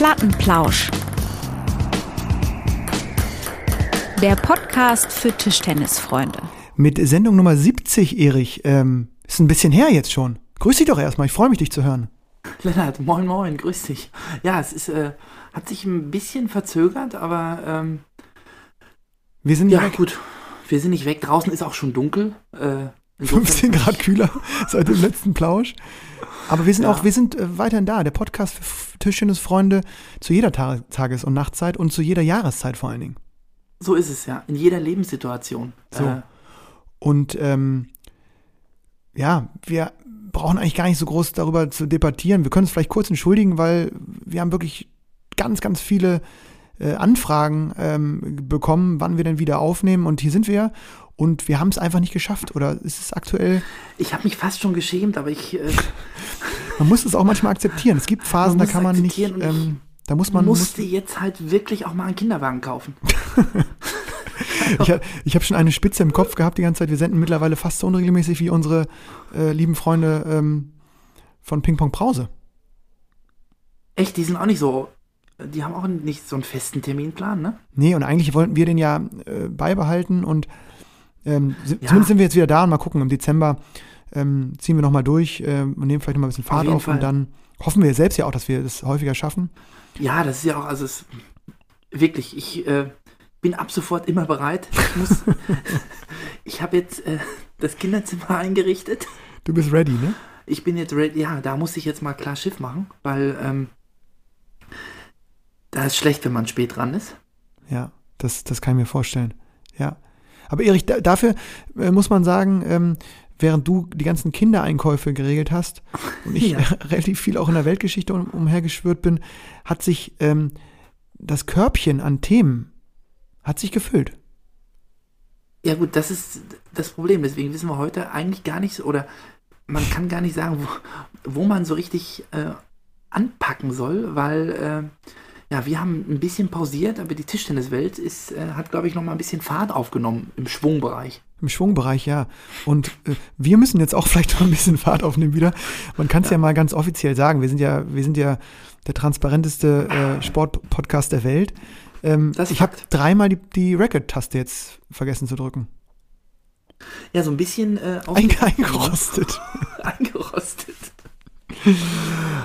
Plattenplausch. Der Podcast für Tischtennisfreunde. Mit Sendung Nummer 70, Erich. Ähm, ist ein bisschen her jetzt schon. Grüß dich doch erstmal, ich freue mich, dich zu hören. Lennart, moin moin, grüß dich. Ja, es ist, äh, hat sich ein bisschen verzögert, aber ähm, wir sind ja weg. gut. Wir sind nicht weg. Draußen ist auch schon dunkel. Äh, 15 Grad kühler seit dem letzten Plausch. Aber wir sind ja. auch, wir sind äh, weiterhin da. Der Podcast für Tischtennisfreunde zu jeder Ta Tages- und Nachtzeit und zu jeder Jahreszeit vor allen Dingen. So ist es ja, in jeder Lebenssituation. So. Äh, und ähm, ja, wir brauchen eigentlich gar nicht so groß darüber zu debattieren. Wir können es vielleicht kurz entschuldigen, weil wir haben wirklich ganz, ganz viele äh, Anfragen ähm, bekommen, wann wir denn wieder aufnehmen. Und hier sind wir. Und wir haben es einfach nicht geschafft. Oder ist es aktuell? Ich habe mich fast schon geschämt, aber ich. Äh man muss es auch manchmal akzeptieren. Es gibt Phasen, da kann man nicht. Ähm, da muss man. Musste muss, jetzt halt wirklich auch mal einen Kinderwagen kaufen. ich habe hab schon eine Spitze im Kopf gehabt die ganze Zeit. Wir senden mittlerweile fast so unregelmäßig wie unsere äh, lieben Freunde ähm, von Ping Pong Brause. Echt, die sind auch nicht so. Die haben auch nicht so einen festen Terminplan, ne? Nee, und eigentlich wollten wir den ja äh, beibehalten und ähm, ja. zumindest sind wir jetzt wieder da und mal gucken, im Dezember ähm, ziehen wir nochmal durch äh, und nehmen vielleicht nochmal ein bisschen Fahrt auf, auf und dann hoffen wir selbst ja auch, dass wir das häufiger schaffen. Ja, das ist ja auch, also es, wirklich, ich äh, bin ab sofort immer bereit. Ich muss, ich habe jetzt äh, das Kinderzimmer eingerichtet. Du bist ready, ne? Ich bin jetzt ready, ja, da muss ich jetzt mal klar Schiff machen, weil ähm, da ist schlecht, wenn man spät dran ist. Ja, das, das kann ich mir vorstellen. Ja. Aber Erich, da, dafür äh, muss man sagen, ähm, während du die ganzen Kindereinkäufe geregelt hast und ich ja. relativ viel auch in der Weltgeschichte um, umhergeschwört bin, hat sich ähm, das Körbchen an Themen hat sich gefüllt. Ja gut, das ist das Problem. Deswegen wissen wir heute eigentlich gar nicht, oder man kann gar nicht sagen, wo, wo man so richtig äh, anpacken soll, weil äh, ja, wir haben ein bisschen pausiert, aber die Tischtenniswelt ist, äh, hat, glaube ich, noch mal ein bisschen Fahrt aufgenommen im Schwungbereich. Im Schwungbereich, ja. Und äh, wir müssen jetzt auch vielleicht noch ein bisschen Fahrt aufnehmen wieder. Man kann es ja. ja. mal ganz offiziell sagen. Wir sind ja, wir sind ja der transparenteste äh, Sportpodcast der Welt. Ähm, ich habe dreimal die, die Record-Taste jetzt vergessen zu drücken. Ja, so ein bisschen äh, eingerostet. eingerostet.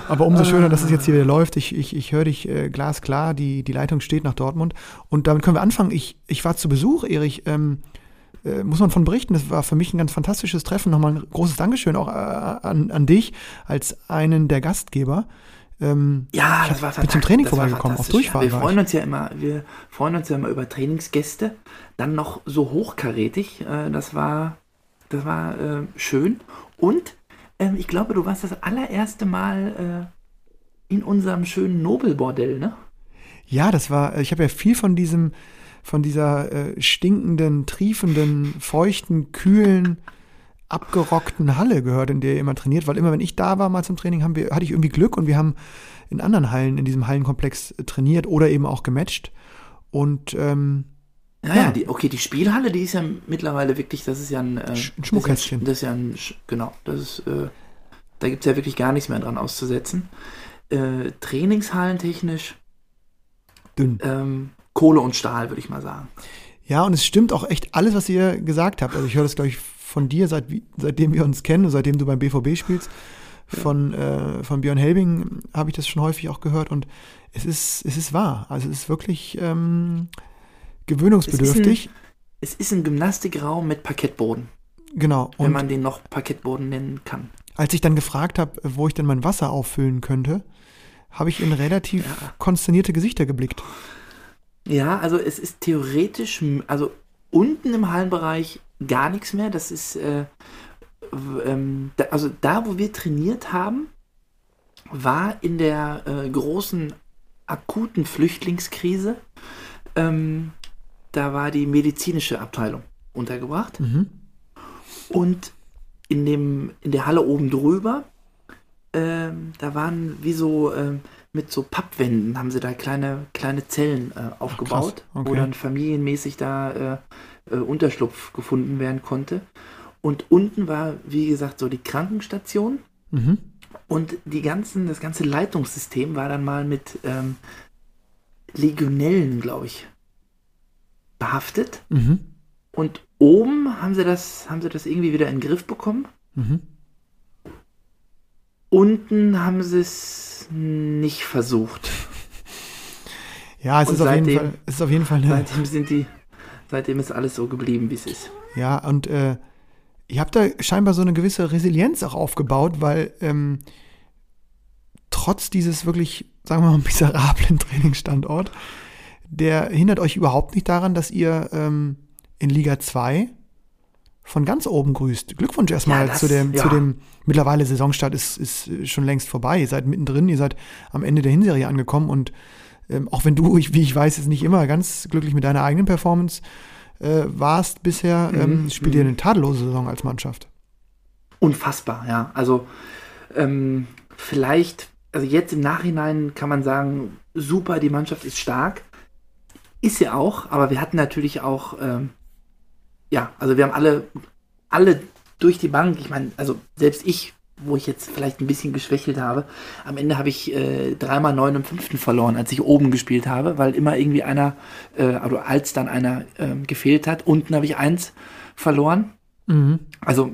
Aber umso schöner, dass es jetzt hier wieder läuft. Ich, ich, ich höre dich äh, glasklar, die, die Leitung steht nach Dortmund. Und damit können wir anfangen. Ich, ich war zu Besuch, Erich. Ähm, äh, muss man von berichten. Das war für mich ein ganz fantastisches Treffen. Nochmal ein großes Dankeschön auch äh, an, an dich als einen der Gastgeber. Ähm, ja, das war fantastisch. zum Training vorbeigekommen, auf Durchfahrt. Wir freuen uns ja immer, wir freuen uns ja immer über Trainingsgäste. Dann noch so hochkarätig. Äh, das war, das war äh, schön. Und ähm, ich glaube, du warst das allererste Mal äh, in unserem schönen Nobelbordell, ne? Ja, das war, ich habe ja viel von diesem, von dieser äh, stinkenden, triefenden, feuchten, kühlen, abgerockten Halle gehört, in der ihr immer trainiert, weil immer wenn ich da war mal zum Training, haben wir, hatte ich irgendwie Glück und wir haben in anderen Hallen in diesem Hallenkomplex trainiert oder eben auch gematcht. Und ähm, ja, ja, die, okay, die Spielhalle, die ist ja mittlerweile wirklich, das ist ja ein, äh, ein Schmuckkästchen. Das ist ja ein, genau, das ist, äh, da gibt es ja wirklich gar nichts mehr dran auszusetzen. Äh, Trainingshallen technisch dünn. Ähm, Kohle und Stahl, würde ich mal sagen. Ja, und es stimmt auch echt alles, was ihr gesagt habt. Also ich höre das, glaube ich, von dir, seit, seitdem wir uns kennen, seitdem du beim BVB spielst. Von, äh, von Björn Helbing habe ich das schon häufig auch gehört und es ist, es ist wahr. Also es ist wirklich ähm, gewöhnungsbedürftig. Es ist, ein, es ist ein Gymnastikraum mit Parkettboden. Genau. wenn man den noch Parkettboden nennen kann. Als ich dann gefragt habe, wo ich denn mein Wasser auffüllen könnte, habe ich in relativ ja. konsternierte Gesichter geblickt. Ja, also es ist theoretisch, also unten im Hallenbereich gar nichts mehr. Das ist, äh, ähm, da, also da, wo wir trainiert haben, war in der äh, großen akuten Flüchtlingskrise ähm, da war die medizinische Abteilung untergebracht. Mhm. Und in, dem, in der Halle oben drüber, ähm, da waren wie so ähm, mit so Pappwänden, haben sie da kleine, kleine Zellen äh, aufgebaut, okay. wo dann familienmäßig da äh, äh, Unterschlupf gefunden werden konnte. Und unten war, wie gesagt, so die Krankenstation. Mhm. Und die ganzen, das ganze Leitungssystem war dann mal mit ähm, Legionellen, glaube ich, behaftet. Mhm. Und oben haben sie das, haben sie das irgendwie wieder in den Griff bekommen. Mhm. Unten haben sie es nicht versucht. Ja, es Und ist, auf jeden seitdem- Fall, es ist auf jeden Fall eine, Seitdem sind die, seitdem ist alles so geblieben, wie es ist. Ja, und äh, ihr habt da scheinbar so eine gewisse Resilienz auch aufgebaut, weil ähm, trotz dieses wirklich, sagen wir mal, miserablen Trainingsstandort, der hindert euch überhaupt nicht daran, dass ihr ähm, in Liga 2 von ganz oben grüßt. Glückwunsch erstmal Ja, das- zu, dem, ja. zu dem mittlerweile Saisonstart ist, ist schon längst vorbei. Ihr seid mittendrin, ihr seid am Ende der Hinserie angekommen und ähm, auch wenn du, ich, wie ich weiß, jetzt nicht immer ganz glücklich mit deiner eigenen Performance äh, warst bisher, ähm, Mhm, spielt ihr eine tadellose Saison als Mannschaft. Unfassbar, ja. Also ähm, vielleicht, also jetzt im Nachhinein kann man sagen, super, die Mannschaft ist stark. Ist sie auch, aber wir hatten natürlich auch, ähm, ja, also wir haben alle, alle durch die Bank, ich meine, also selbst ich, wo ich jetzt vielleicht ein bisschen geschwächelt habe, am Ende habe ich äh, dreimal neun im fünften verloren, als ich oben gespielt habe, weil immer irgendwie einer, äh, also als dann einer ähm, gefehlt hat. Unten habe ich eins verloren. Mhm. Also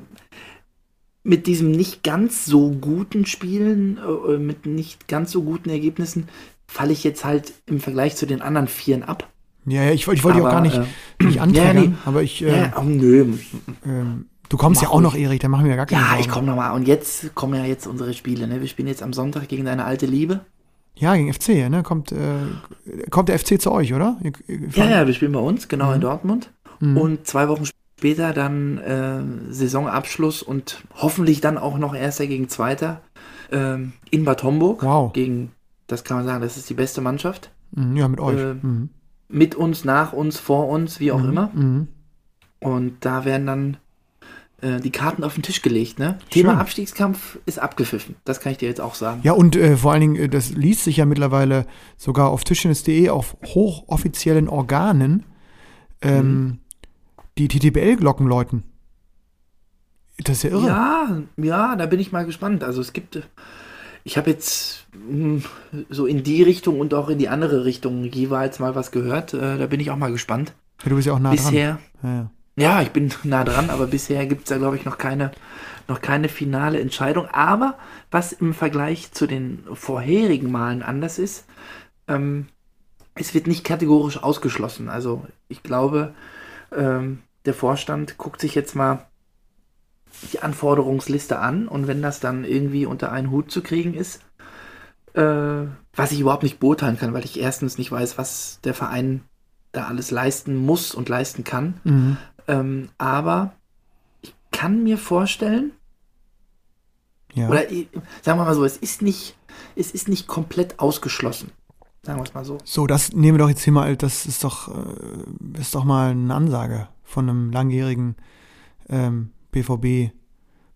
mit diesem nicht ganz so guten Spielen, äh, mit nicht ganz so guten Ergebnissen, falle ich jetzt halt im Vergleich zu den anderen Vieren ab. Ja, ja, ich, wollte- ich wollte dich auch gar nicht, äh, nicht anträgern, ja, nee. aber ich, äh, Ja, oh, nö. ähm, du kommst ja Mach auch noch. Erik, da machen wir ja gar keine Ja, Sorgen. ich komme nochmal. Und jetzt kommen ja jetzt unsere Spiele. Ne? Wir spielen jetzt am Sonntag gegen deine alte Liebe. Ja, gegen FC, ne? Kommt, äh, kommt der FC zu euch, oder? Ihr, ihr Ja, ja, wir spielen bei uns, genau in Dortmund. Mhm. Und zwei Wochen später dann äh, Saisonabschluss und hoffentlich dann auch noch Erster gegen Zweiter ähm, in Bad Homburg. Wow. Gegen, das kann man sagen, das ist die beste Mannschaft. Mhm, ja, mit euch. äh, mhm. Mit uns, nach uns, vor uns, wie auch Mhm. immer. Mhm. Und da werden dann äh, die Karten auf den Tisch gelegt. Ne? Thema Schön. Abstiegskampf ist abgepfiffen. Das kann ich dir jetzt auch sagen. Ja, und äh, vor allen Dingen, äh, das liest sich ja mittlerweile sogar auf tischtennis.de auf hochoffiziellen Organen ähm, Mhm. die TTBL-Glocken läuten. Das ist ja irre. Ja, ja, da bin ich mal gespannt. Also es gibt, äh, ich habe jetzt mh, so in die Richtung und auch in die andere Richtung jeweils mal was gehört. Äh, da bin ich auch mal gespannt. Ja, du bist ja auch nah bisher, dran. Ja, ja. ja, ich bin nah dran, aber bisher gibt es da, glaube ich, noch keine, noch keine finale Entscheidung. Aber was im Vergleich zu den vorherigen Malen anders ist, ähm, es wird nicht kategorisch ausgeschlossen. Also ich glaube, ähm, der Vorstand guckt sich jetzt mal die Anforderungsliste an und wenn das dann irgendwie unter einen Hut zu kriegen ist, äh, was ich überhaupt nicht beurteilen kann, weil ich erstens nicht weiß, was der Verein da alles leisten muss und leisten kann. Mhm. Ähm, aber ich kann mir vorstellen, ja. oder ich, sagen wir mal so, es ist nicht, es ist nicht komplett ausgeschlossen. Sagen wir es mal so. So, das nehmen wir doch jetzt hier mal, das ist doch, äh, ist doch mal eine Ansage von einem langjährigen ähm, BVB,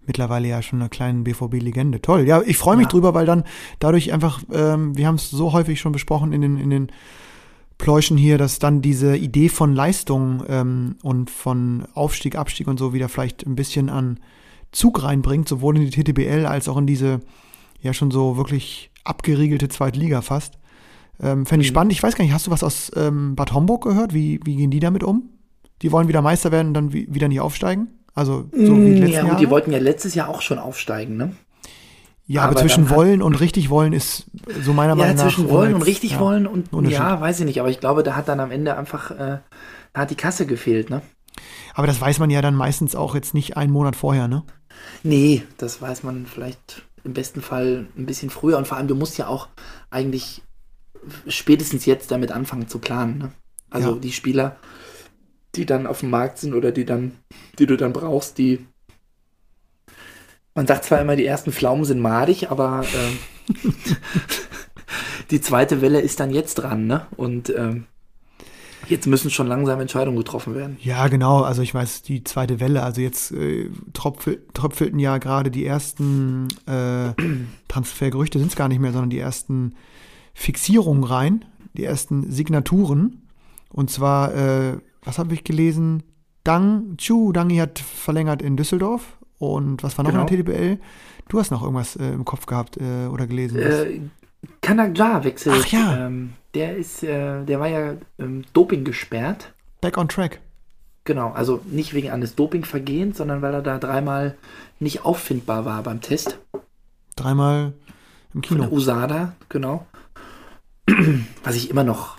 mittlerweile ja schon einer kleinen BVB-Legende. Toll, ja, ich freue mich Ja. drüber, weil dann dadurch einfach, ähm, wir haben es so häufig schon besprochen in den, in den Pläuschen hier, dass dann diese Idee von Leistung ähm, und von Aufstieg, Abstieg und so wieder vielleicht ein bisschen an Zug reinbringt, sowohl in die TTBL als auch in diese ja schon so wirklich abgeriegelte Zweitliga fast. Ähm, Fände ich Mhm. spannend. Ich weiß gar nicht, hast du was aus ähm, Bad Homburg gehört? Wie, wie gehen die damit um? Die wollen wieder Meister werden und dann wie, wieder nicht aufsteigen? Also so wie die Mm, letzten ja, gut, Jahre? die wollten ja letztes Jahr auch schon aufsteigen, ne? ja, aber, aber zwischen wollen und richtig wollen ist so meiner Ja, Meinung nach. zwischen ohne wollen und richtig ja. wollen und ja, weiß ich nicht, aber ich glaube, da hat dann am Ende einfach äh, da hat die Kasse gefehlt, ne? Aber das weiß man ja dann meistens auch jetzt nicht einen Monat vorher, ne? Nee, das weiß man vielleicht im besten Fall ein bisschen früher und vor allem, du musst ja auch eigentlich spätestens jetzt damit anfangen zu planen. Ne? Also Ja. die Spieler, die dann auf dem Markt sind oder die dann, die du dann brauchst, die man sagt zwar immer, die ersten Pflaumen sind madig, aber ähm, die zweite Welle ist dann jetzt dran, ne? Und ähm, jetzt müssen schon langsam Entscheidungen getroffen werden. Ja, genau. Also ich weiß, die zweite Welle, also jetzt äh, tröpfel, tröpfelten ja gerade die ersten äh, Transfergerüchte, sind es gar nicht mehr, sondern die ersten Fixierungen rein, die ersten Signaturen. Und zwar, äh, was habe ich gelesen? Dang Chu, Dangi hat verlängert in Düsseldorf Und was war noch Genau. in der TDBL? Du hast noch irgendwas äh, im Kopf gehabt äh, oder gelesen. Äh, Kanagja wechselt. Ach ja. Ähm, der ist, äh, der war ja ähm, Doping gesperrt. Back on track. Genau, also nicht wegen eines Dopingvergehens, sondern weil er da dreimal nicht auffindbar war beim Test. Dreimal im Von der Kino. USADA, genau. Was ich immer noch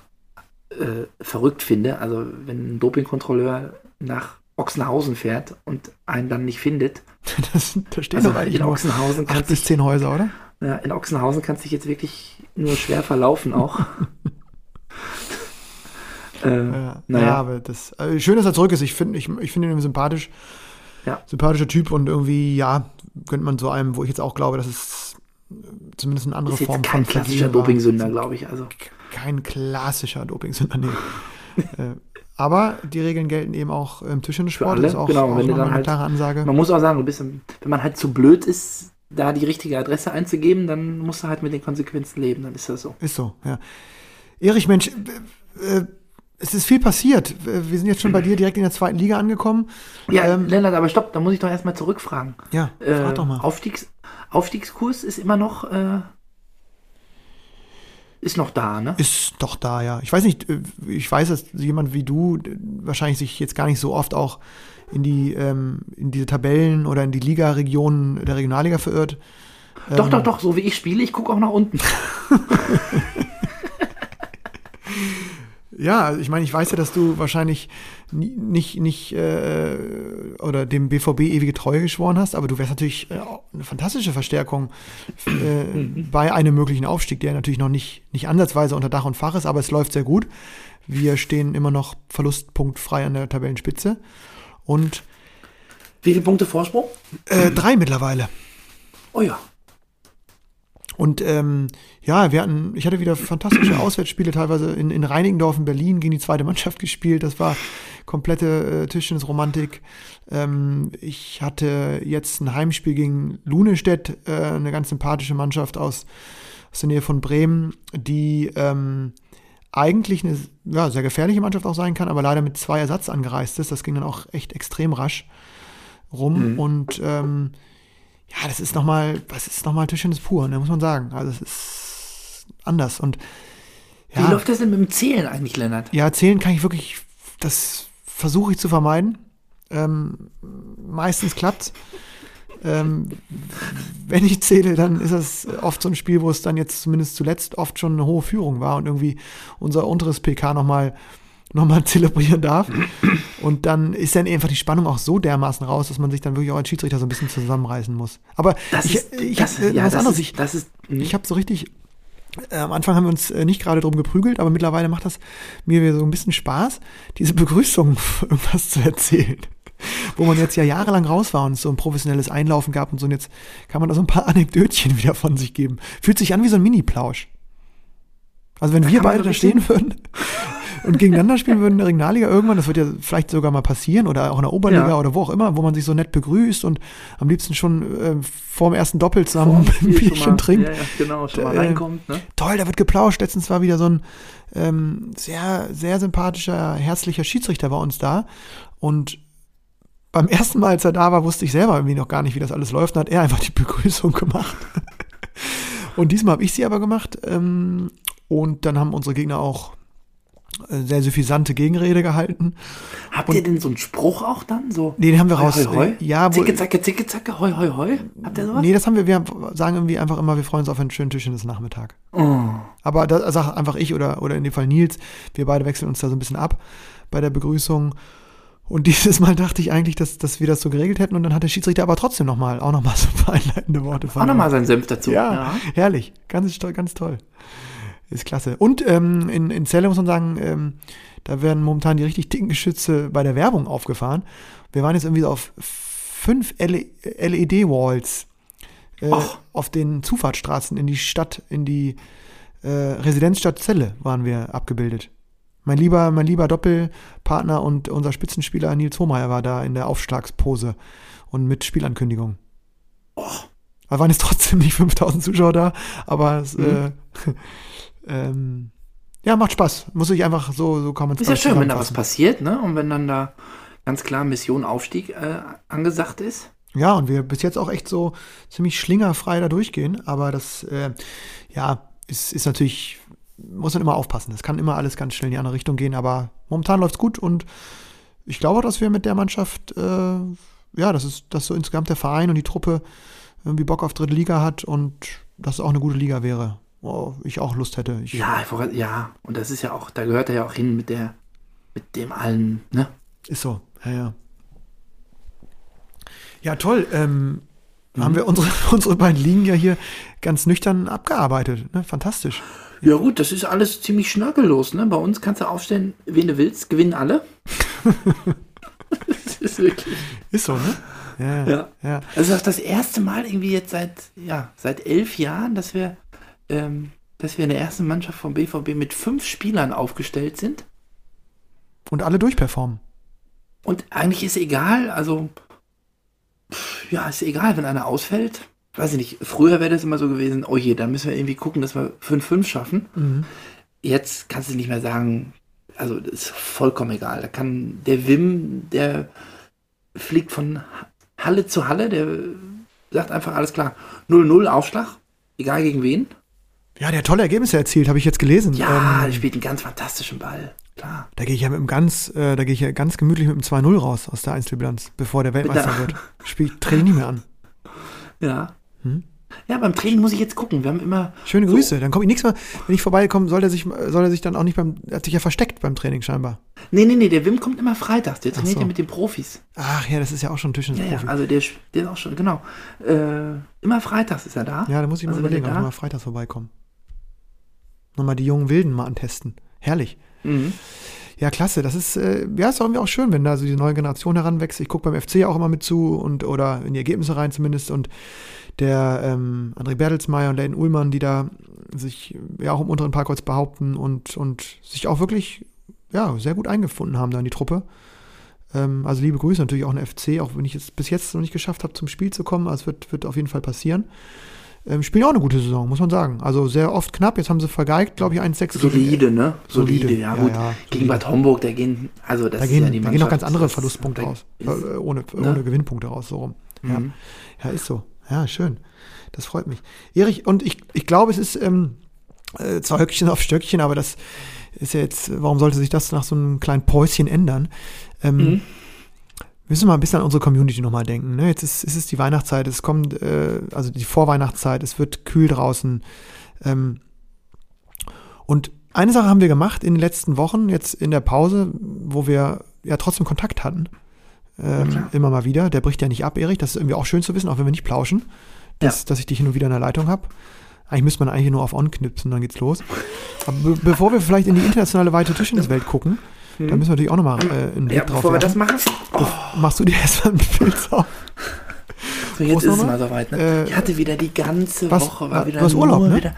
äh, verrückt finde, also wenn ein Dopingkontrolleur nach Ochsenhausen fährt und einen dann nicht findet. Das, da stehen Also in Ochsenhausen acht kannst bis zehn Häuser, oder? ja, in Ochsenhausen kannst dich jetzt wirklich nur schwer verlaufen auch. äh, Ja, Naja. ja aber das äh, schön, dass er zurück ist. Ich finde ich, ich finde ihn sympathisch. Ja. Sympathischer Typ und irgendwie, ja, könnte man so einem, wo ich jetzt auch glaube, dass es zumindest eine andere ist Form kein von klassischer. Dopingsünder, glaube ich. Also Kein klassischer Dopingsünder, nee. äh, aber die Regeln gelten eben auch im Tischtennissport. Das ist auch, genau, auch wenn eine halt- klare Ansage. man muss auch sagen, bist, wenn man halt zu blöd ist, da die richtige Adresse einzugeben, dann musst du halt mit den Konsequenzen leben. Dann ist das so. Ist so, ja. Erich, Mensch, äh, äh, es ist viel passiert. Äh, Wir sind jetzt schon bei dir direkt in der zweiten Liga angekommen. Ja, Ähm, Lennart, aber stopp, da muss ich doch erstmal zurückfragen. Ja, Äh, frag doch mal. Aufstiegs, Aufstiegskurs ist immer noch, äh, ist noch da, ne? Ist doch da, ja. Ich weiß nicht, äh, ich weiß, dass jemand wie du äh, wahrscheinlich sich jetzt gar nicht so oft auch in die, ähm, in diese Tabellen oder in die Liga-Regionen der Regionalliga verirrt. doch, Ähm, doch, doch, so wie ich spiele, ich gucke auch nach unten. Ja, ich meine, ich weiß ja, dass du wahrscheinlich nicht, nicht äh, oder dem BVB ewige Treue geschworen hast, aber du wärst natürlich äh, eine fantastische Verstärkung äh, bei einem möglichen Aufstieg, der natürlich noch nicht, nicht ansatzweise unter Dach und Fach ist, aber es läuft sehr gut. Wir stehen immer noch verlustpunktfrei an der Tabellenspitze und Wie viele Punkte Vorsprung? äh, drei mittlerweile. Oh ja. Und ähm, ja, wir hatten, ich hatte wieder fantastische Auswärtsspiele, teilweise in, in Reinigendorf in Berlin gegen die zweite Mannschaft gespielt. Das war komplette äh, Tischtennisromantik. Ähm, ich hatte jetzt ein Heimspiel gegen Lunestedt, äh, eine ganz sympathische Mannschaft aus, aus der Nähe von Bremen, die ähm, eigentlich eine ja, sehr gefährliche Mannschaft auch sein kann, aber leider mit zwei Ersatz angereist ist. Das ging dann auch echt extrem rasch rum. Und ähm, ja, das ist nochmal, das ist nochmal Tischtennis pur, ne, muss man sagen. Also es ist anders. Und Wie ja, läuft das denn mit dem Zählen eigentlich, Lennart? ja, erzählen kann ich wirklich, das versuche ich zu vermeiden. Ähm, meistens klappt ähm, Wenn ich zähle, dann ist das oft so ein Spiel, wo es dann jetzt zumindest zuletzt oft schon eine hohe Führung war und irgendwie unser unteres PK nochmal noch mal zelebrieren darf. Und dann ist dann einfach die Spannung auch so dermaßen raus, dass man sich dann wirklich auch als Schiedsrichter so ein bisschen zusammenreißen muss. Aber Das ich, ist, ich das, habe äh, ja, was das anderes. Ist, Ich, das ist, hm. ich habe so richtig, äh, am Anfang haben wir uns äh, nicht gerade drum geprügelt, aber mittlerweile macht das mir wieder so ein bisschen Spaß, diese Begrüßung irgendwas zu erzählen. Wo man jetzt ja jahrelang raus war und es so ein professionelles Einlaufen gab und so, und jetzt kann man da so ein paar Anekdötchen wieder von sich geben. Fühlt sich an wie so ein Mini-Plausch. Also wenn Da wir beide da stehen würden und gegeneinander spielen würden in der Regionalliga irgendwann, das wird ja vielleicht sogar mal passieren oder auch in der Oberliga Ja. oder wo auch immer, wo man sich so nett begrüßt und am liebsten schon äh, vor dem ersten Doppel zusammen Vorm ein Bierchen trinkt. Ja, ja, genau, schon mal Äh, reinkommt. Ne? Toll, da wird geplauscht. Letztens war wieder so ein ähm, sehr, sehr sympathischer, herzlicher Schiedsrichter bei uns da. Und beim ersten Mal, als er da war, wusste ich selber irgendwie noch gar nicht, wie das alles läuft. Dann hat er einfach die Begrüßung gemacht. und diesmal habe ich sie aber gemacht. Ähm, und dann haben unsere Gegner auch sehr suffisante Gegenrede gehalten. Habt ihr denn so einen Spruch auch dann? So, Nee, den haben wir hoi, raus. hoi, hoi? äh, Ja, wo, Zicke, zacke, zicke, zacke, hoi, hoi, hoi. Habt ihr sowas? nee, das haben wir, wir sagen irgendwie einfach immer, wir freuen uns auf einen schönen Tisch in das Nachmittag. Oh. Aber da sagt einfach ich oder, oder in dem Fall Nils, wir beide wechseln uns da so ein bisschen ab bei der Begrüßung. Und dieses Mal dachte ich eigentlich, dass, dass wir das so geregelt hätten und dann hat der Schiedsrichter aber trotzdem nochmal, auch nochmal so ein paar einleitende Worte Auch nochmal seinen Senf dazu. Ja, herrlich. Ganz, toll- ganz toll. Ist klasse. Und ähm, in, in Celle muss man sagen, ähm, da werden momentan die richtig dicken Geschütze bei der Werbung aufgefahren. Wir waren jetzt irgendwie so auf fünf LED-Walls äh, Och. auf den Zufahrtsstraßen in die Stadt, in die äh, Residenzstadt Celle waren wir abgebildet. Mein lieber, mein lieber Doppelpartner und unser Spitzenspieler Nils Hohmeier war da in der Aufschlagspose und mit Spielankündigung. Da waren jetzt trotzdem nicht 5000 Zuschauer da, aber es, Mhm. äh, ähm, ja, macht Spaß. Muss ich einfach so, so man Ist ja schön, wenn da was passiert, ne? Und wenn dann da ganz klar Mission Aufstieg äh, angesagt ist. Ja, und wir bis jetzt auch echt so ziemlich schlingerfrei da durchgehen. Aber das, äh, ja, ist, ist natürlich, muss man immer aufpassen. Es kann immer alles ganz schnell in die andere Richtung gehen. Aber momentan läuft's gut und ich glaube, dass wir mit der Mannschaft, äh, ja, das ist, dass so insgesamt der Verein und die Truppe irgendwie Bock auf dritte Liga hat und dass es auch eine gute Liga wäre. Wo ich auch Lust hätte. Ich, Ja, einfach- ja, und das ist ja auch, da gehört er ja auch hin mit der, mit dem allen, ne? Ist so, ja, ja. Ja, toll. Ähm, Haben wir unsere, unsere beiden Ligen ja hier ganz nüchtern abgearbeitet. Ne? Fantastisch. Ja gut, das ist alles ziemlich schnörkellos, ne? Bei uns kannst du aufstellen, wen du willst, gewinnen alle. das ist wirklich. Ist so, ne? Ja. Ja. ja. Also das ist das erste Mal irgendwie jetzt seit, ja, seit elf Jahren, dass wir, ähm, dass wir in der ersten Mannschaft vom BVB mit fünf Spielern aufgestellt sind. Und alle durchperformen. Und eigentlich ist egal, also pff, ja, ist egal, wenn einer ausfällt. Weiß ich nicht, früher wäre das immer so gewesen, oh je, dann müssen wir irgendwie gucken, dass wir 5-5 schaffen. Mhm. Jetzt kannst du nicht mehr sagen, also das ist vollkommen egal. Da kann der Wim, der fliegt von Halle zu Halle, der sagt einfach alles klar. 0-0 Aufschlag, egal gegen wen. Ja, der hat tolle Ergebnisse erzielt, habe ich jetzt gelesen. Ja, Ähm, der spielt einen ganz fantastischen Ball. Klar. da gehe ich ja mit einem ganz, äh, da gehe ich ja ganz gemütlich mit einem 2-0 raus aus der Einzelbilanz, bevor der Weltmeister Da- wird. Spiel Training nicht mehr an. Ja. Hm? Ja, beim Training muss ich jetzt gucken. Wir haben immer. Schöne So. Grüße. Dann komme ich nächstes Mal, wenn ich vorbeikomme, soll er sich, soll er sich dann auch nicht beim, er hat sich ja versteckt beim Training scheinbar. Nee, nee, nee, der Wim kommt immer freitags. Der trainiert so. ja mit den Profis. Ach ja, das ist ja auch schon ein Ja, ja, Tischtennis-Profi. also der, der ist auch schon, genau. Äh, immer freitags ist er da. Ja, da muss ich mal Also überlegen, er ob ich mal freitags vorbeikomme. Nochmal die jungen Wilden mal antesten. Herrlich. Mhm. Ja, klasse. Das ist, äh, ja, ist auch irgendwie auch schön, wenn da so diese neue Generation heranwächst. Ich gucke beim FC auch immer mit zu und oder in die Ergebnisse rein zumindest. Und der ähm, André Bertelsmeier und Leighton Ullmann, die da sich ja auch im unteren Parkholz behaupten und, und sich auch wirklich ja, sehr gut eingefunden haben da in die Truppe. Ähm, also liebe Grüße natürlich auch an FC, auch wenn ich es bis jetzt noch nicht geschafft habe, zum Spiel zu kommen. Also es wird, wird auf jeden Fall passieren. Ähm, spielen auch eine gute Saison, muss man sagen. Also sehr oft knapp. Jetzt haben sie vergeigt, glaube ich, 1-6. Solide, ne? Solide, ja, ja, gut. ja, Gegen solide. Bad Homburg, da gehen, also das Da ist gehen, ja die da gehen noch ganz andere Verlustpunkte raus. ist- Äh, ohne, ne? ohne Gewinnpunkte raus, so rum. Ja. Mhm. ja, ist so. Ja, schön. Das freut mich. Erich, und ich, ich glaube, es ist ähm, äh, zwar Höckchen auf Stöckchen, aber das ist ja jetzt, warum sollte sich das nach so einem kleinen Päuschen ändern? Ähm, Mhm. Müssen wir mal ein bisschen an unsere Community nochmal denken. Ne? Jetzt ist, ist es die Weihnachtszeit, es kommt, äh, also die Vorweihnachtszeit, es wird kühl draußen. Ähm, und eine Sache haben wir gemacht in den letzten Wochen, jetzt in der Pause, wo wir ja trotzdem Kontakt hatten. Ähm, klar. immer mal wieder. Der bricht ja nicht ab, Erich. Das ist irgendwie auch schön zu wissen, auch wenn wir nicht plauschen, dass, dass ich dich hin und wieder in der Leitung habe. Eigentlich müsste man eigentlich nur auf On knipsen, dann geht's los. Aber be bevor wir vielleicht in die internationale weite Tischtenniswelt gucken, da müssen wir natürlich auch nochmal äh, einen Blick Ja, drauf bevor wir das machen, Machst du dir erstmal ein Bild auf? so jetzt Prost ist es mal soweit. Ne? Äh, ich hatte wieder die ganze was- Woche, war äh, wieder du hast Urlaub, ne? wieder.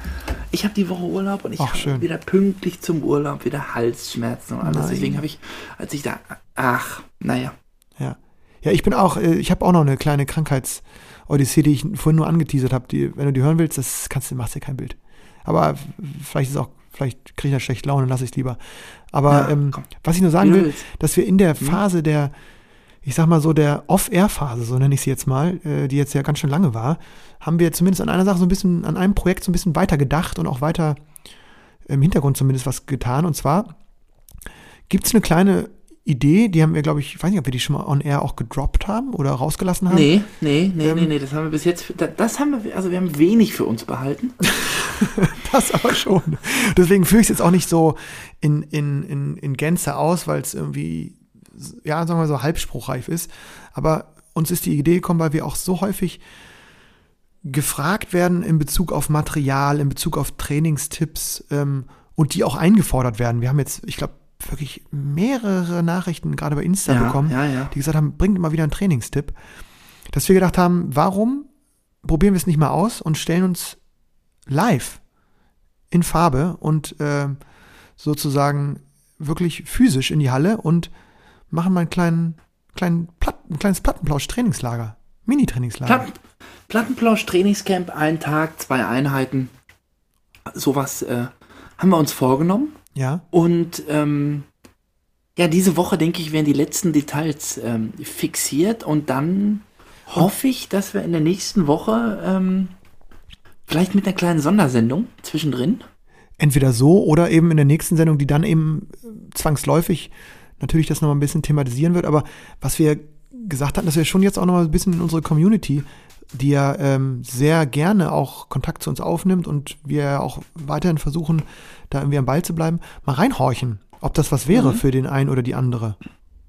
Ich habe die Woche Urlaub und ich habe wieder pünktlich zum Urlaub wieder Halsschmerzen und alles. Nein. Deswegen habe ich, als ich da, ach, naja. Ja. Ja, ich bin auch, äh, ich habe auch noch eine kleine Krankheits-Odyssee, die ich vorhin nur angeteasert habe. Wenn du die hören willst, das kannst du, machst dir kein Bild. Aber vielleicht ist auch, vielleicht kriege ich da schlecht Laune, lasse ich es lieber. Aber Ja, ähm, was ich nur sagen will, dass wir in der Phase der, ich sag mal so, der Off-Air-Phase, so nenne ich sie jetzt mal, äh, die jetzt ja ganz schön lange war, haben wir zumindest an einer Sache so ein bisschen, an einem Projekt so ein bisschen weiter gedacht und auch weiter im Hintergrund zumindest was getan. Und zwar gibt es eine kleine Idee, die haben wir, glaube ich, ich weiß nicht, ob wir die schon mal on air auch gedroppt haben oder rausgelassen haben. Nee, nee, nee, Ähm, nee, nee, das haben wir bis jetzt, da- das haben wir, also wir haben wenig für uns behalten. Das aber schon. Deswegen führe ich es jetzt auch nicht so in, in, in, in Gänze aus, weil es irgendwie, ja, sagen wir mal so halbspruchreif ist. Aber uns ist die Idee gekommen, weil wir auch so häufig gefragt werden in Bezug auf Material, in Bezug auf Trainingstipps ähm, und die auch eingefordert werden. Wir haben jetzt, ich glaube, wirklich mehrere Nachrichten gerade bei Insta Ja, bekommen, ja, ja. die gesagt haben, bringt immer wieder einen Trainingstipp. Dass wir gedacht haben, warum probieren wir es nicht mal aus und stellen uns live in Farbe und ähm, sozusagen wirklich physisch in die Halle und machen mal einen kleinen, kleinen Platt, ein kleines Plattenplausch-Trainingslager. Mini-Trainingslager. Platten, Plattenplausch Trainingscamp, ein Tag, zwei Einheiten. Sowas äh, haben wir uns vorgenommen. Ja. Und ähm, ja, diese Woche, denke ich, werden die letzten Details ähm, fixiert und dann hoffe ich, dass wir in der nächsten Woche ähm, vielleicht mit einer kleinen Sondersendung zwischendrin. Entweder so oder eben in der nächsten Sendung, die dann eben äh, zwangsläufig natürlich das nochmal ein bisschen thematisieren wird. Aber was wir gesagt hatten, dass wir schon jetzt auch nochmal ein bisschen in unsere Community, die ja ähm, sehr gerne auch Kontakt zu uns aufnimmt und wir auch weiterhin versuchen, da irgendwie am Ball zu bleiben, mal reinhorchen, ob das was wäre Mhm. für den einen oder die andere.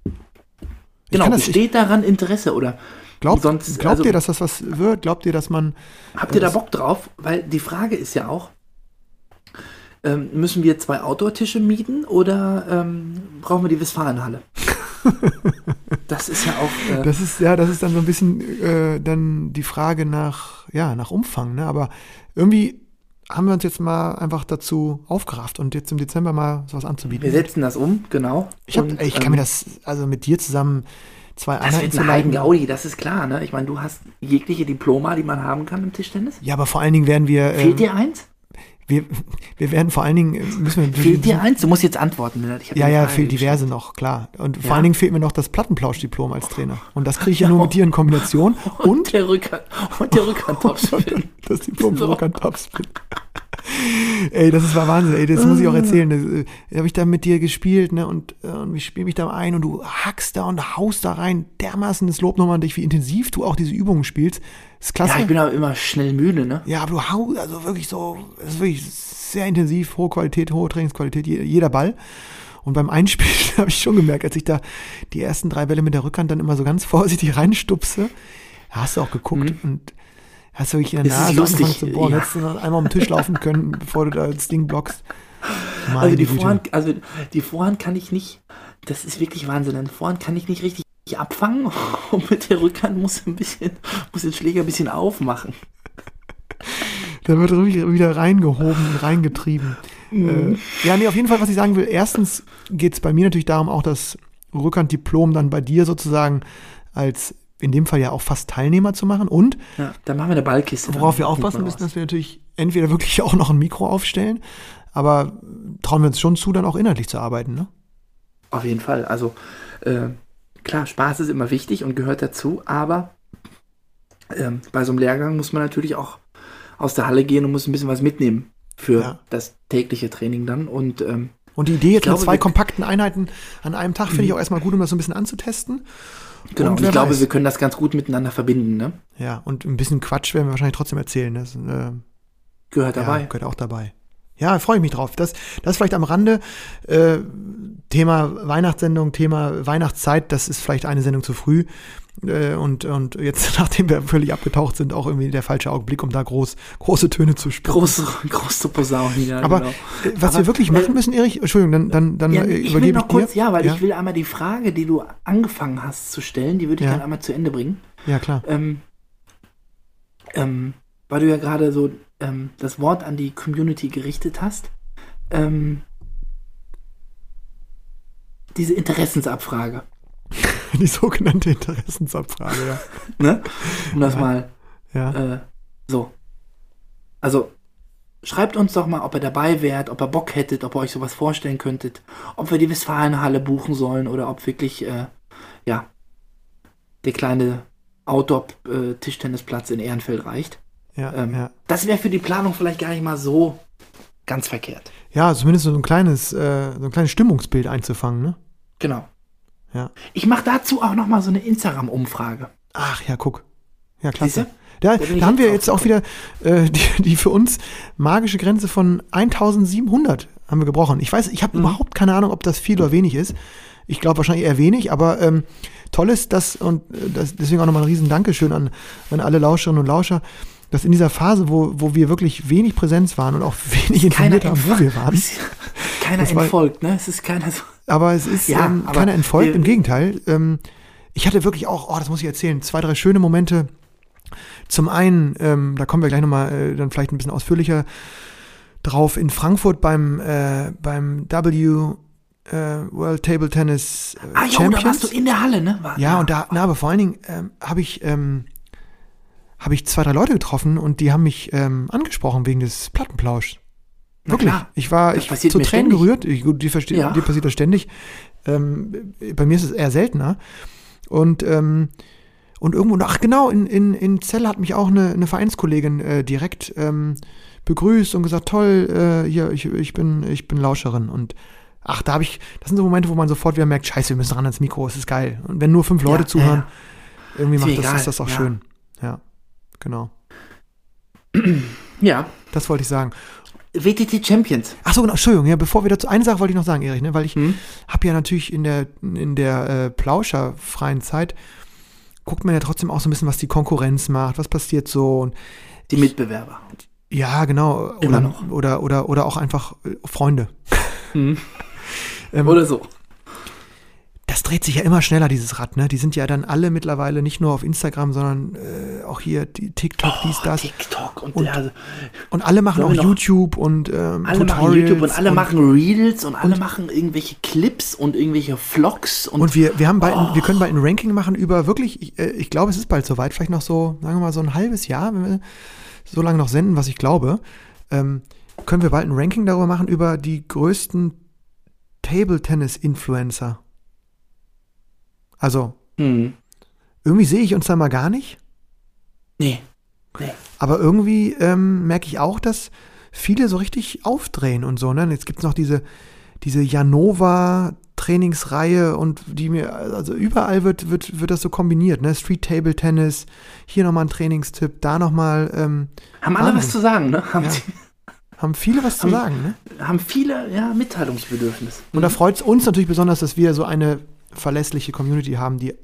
Ich Genau, das- besteht daran Interesse oder Glaubt, sonst, glaubt also, ihr, dass das was wird? Glaubt ihr, dass man Habt ihr da das- Bock drauf? Weil die Frage ist ja auch, ähm, müssen wir zwei Outdoor-Tische mieten oder ähm, brauchen wir die Westfalenhalle? das ist ja auch. Äh, Das ist, ja, das ist dann so ein bisschen äh, dann die Frage nach, ja, nach Umfang, ne? Aber irgendwie haben wir uns jetzt mal einfach dazu aufgerafft und jetzt im Dezember mal sowas anzubieten. wir setzen das um, genau. ich, hab, Und, ich kann ähm, mir das, also mit dir zusammen zwei Das Einheiten zu leiten. Gaudi, das ist klar, ne? Ich meine, du hast jegliche Diploma, die man haben kann im Tischtennis. Ja, aber vor allen Dingen werden wir, ähm, Fehlt dir eins? wir, wir werden vor allen Dingen, äh, müssen wir Fehlt dir eins? Du musst jetzt antworten. Ich hab Ja, ja, fehlt diverse noch, klar. Und vor Ja. allen Dingen fehlt mir noch das Plattenplauschdiplom als Trainer. Und das kriege ich ja nur mit dir in Kombination. Und Und der Rückhand, und der Rückhandtopspin. das Diplom So. Rock Topspin. Ey, das ist war Wahnsinn, ey, das muss ich auch erzählen. Das, äh, habe ich da mit dir gespielt, ne? Und, äh, und ich spiele mich da ein und du hackst da und haust da rein. Dermaßen das Lob nochmal an dich, wie intensiv du auch diese Übungen spielst. Das ist klasse. Ja, ich bin aber immer schnell müde, ne? Ja, aber du haust, also wirklich so, es ist wirklich sehr intensiv, hohe Qualität, hohe Trainingsqualität, je- jeder Ball. Und beim Einspielen habe ich schon gemerkt, als ich da die ersten drei Bälle mit der Rückhand dann immer so ganz vorsichtig reinstupse, hast du auch geguckt und hast wirklich in der Nase lustig, angefangen zu bohren, ja. hättest du noch einmal um den Tisch laufen können, bevor du da das Ding blockst. Meine Also die Güte. Vorhand, also die Vorhand kann ich nicht, das ist wirklich Wahnsinn. Die Vorhand kann ich nicht richtig abfangen und mit der Rückhand muss ein bisschen, muss den Schläger ein bisschen aufmachen. Da wird wieder reingehoben und reingetrieben. Mhm. Äh, ja, nee, auf jeden Fall, was ich sagen will, erstens geht es bei mir natürlich darum, auch das Rückhanddiplom dann bei dir sozusagen als in dem Fall ja auch fast Teilnehmer zu machen. Und Ja, dann machen wir eine Ballkiste. worauf wir aufpassen müssen, dass wir natürlich entweder wirklich auch noch ein Mikro aufstellen, aber trauen wir uns schon zu, dann auch inhaltlich zu arbeiten, ne? Auf jeden Fall. Also äh, klar, Spaß ist immer wichtig und gehört dazu, aber ähm, bei so einem Lehrgang muss man natürlich auch aus der Halle gehen und muss ein bisschen was mitnehmen für Ja. das tägliche Training dann. Und ähm, Und die Idee jetzt mit zwei kompakten Einheiten an einem Tag finde ich auch erstmal gut, um das so ein bisschen anzutesten. Genau, Und ich glaube, weiß. wir können das ganz gut miteinander verbinden. Ne? Ja, und ein bisschen Quatsch werden wir wahrscheinlich trotzdem erzählen. Das äh, Gehört dabei. Ja, gehört auch dabei. Ja, freue ich mich drauf. Das, das vielleicht am Rande. Äh, Thema Weihnachtssendung, Thema Weihnachtszeit, das ist vielleicht eine Sendung zu früh. Äh, und, und jetzt, nachdem wir völlig abgetaucht sind, auch irgendwie der falsche Augenblick, um da groß, große Töne zu sprechen. Große, große Posaunen, ja. Aber genau. äh, was Aber, wir wirklich äh, machen müssen, Erich, Entschuldigung, dann, dann, dann Ja, äh, ich will übergebe noch ich dir. kurz, ja, weil ja? ich will einmal die Frage, die du angefangen hast zu stellen, die würde ich Ja. gerne einmal zu Ende bringen. Ja, klar. Ähm, ähm, weil du ja gerade so ähm, das Wort an die Community gerichtet hast. Ähm, diese Interessensabfrage, Die sogenannte Interessensabfrage, ja. ne? Um das Ja. mal ja. äh, so. Also, schreibt uns doch mal, ob ihr dabei wärt, ob ihr Bock hättet, ob ihr euch sowas vorstellen könntet, ob wir die Westfalenhalle buchen sollen oder ob wirklich, äh, ja, der kleine Outdoor-Tischtennisplatz in Ehrenfeld reicht. Ja, Ähm, ja. Das wäre für die Planung vielleicht gar nicht mal so ganz verkehrt. ja, zumindest so ein kleines, äh, so ein kleines Stimmungsbild einzufangen, ne? Genau. Ja. Ich mache dazu auch noch mal so eine Instagram-Umfrage. Ach ja, guck. Ja, klasse. Siehste? Da, Da haben wir jetzt jetzt auch wieder äh, die, die für uns magische Grenze von 1700 haben wir gebrochen. Ich weiß, ich habe Mhm. überhaupt keine Ahnung, ob das viel oder wenig ist. Ich glaube wahrscheinlich eher wenig, aber ähm, toll ist das und äh, das, deswegen auch nochmal ein riesen Dankeschön an, an alle Lauscherinnen und Lauscher, dass in dieser Phase, wo, wo wir wirklich wenig Präsenz waren und auch wenig informiert haben, wo wir waren, Keiner war- entfolgt, ne? Es ist keiner so. aber es ist Ja, ähm, keiner entfolgt, wir- im Gegenteil. Ähm, ich hatte wirklich auch, oh, das muss ich erzählen, zwei, drei schöne Momente. Zum einen, ähm, da kommen wir gleich nochmal äh, dann vielleicht ein bisschen ausführlicher drauf, in Frankfurt beim, äh, beim W äh, World Table Tennis äh, Ah, jo, da Champions. warst du in der Halle, ne? War, Ja, und da, na, aber vor allen Dingen ähm, habe ich, ähm, habe ich zwei, drei Leute getroffen und die haben mich ähm, angesprochen wegen des Plattenplauschs. Wirklich. Ich war ich zu Tränen ständig. gerührt. Ich, gut, dir, Ja. dir passiert das ständig. Ähm, bei mir ist es eher seltener. Und, ähm, Und irgendwo, ach genau, in, in, in Celle hat mich auch eine, eine Vereinskollegin äh, direkt ähm, begrüßt und gesagt, toll, äh, hier, ich, ich, bin, ich bin Lauscherin. Und ach, da habe ich, das sind so Momente, wo man sofort wieder merkt, scheiße, wir müssen ran ans Mikro, es ist geil. Und wenn nur fünf Leute Ja, zuhören, ja, irgendwie macht das, ist das auch schön. Ja, genau. Ja. Das wollte ich sagen. WTT Champions. Ach so, genau, Entschuldigung, ja, bevor wir dazu, eine Sache wollte ich noch sagen, Erich, ne, weil ich Hm? habe ja natürlich in der, in der äh, plauscherfreien Zeit, guckt man ja trotzdem auch so ein bisschen, was die Konkurrenz macht, was passiert so und Die Mitbewerber. ja, genau, Immer oder, noch. oder, oder, oder auch einfach äh, Freunde. Hm. Ähm, Oder so. Das dreht sich ja immer schneller, dieses Rad, ne? Die sind ja dann alle mittlerweile nicht nur auf Instagram, sondern äh, auch hier die TikTok, dies, das. TikTok und, Und ja, Und alle machen auch YouTube und ähm, alle machen Tutorials. YouTube und alle machen Reels und alle machen irgendwelche Clips und irgendwelche Vlogs und, Und wir, wir haben bald, Oh. wir können bald ein Ranking machen über wirklich, ich, äh, ich glaube, es ist bald soweit, vielleicht noch so, sagen wir mal, so ein halbes Jahr, wenn wir so lange noch senden, was ich glaube, ähm, können wir bald ein Ranking darüber machen über die größten Table-Tennis-Influencer. Also, hm. irgendwie sehe ich uns da mal gar nicht, nee, nee. aber irgendwie ähm, merke ich auch, dass viele so richtig aufdrehen und so. Ne? Jetzt gibt es noch diese, diese Janova Trainingsreihe und die mir, also überall wird, wird, wird das so kombiniert, ne? Street Table Tennis, hier nochmal ein Trainingstipp, da nochmal, ähm, Haben alle Wahnsinn. was zu sagen, ne? Haben, Ja. haben viele was zu Haben- sagen, ne? haben viele ja, Mitteilungsbedürfnis. Und da freut es uns natürlich besonders, dass wir so eine verlässliche Community haben, die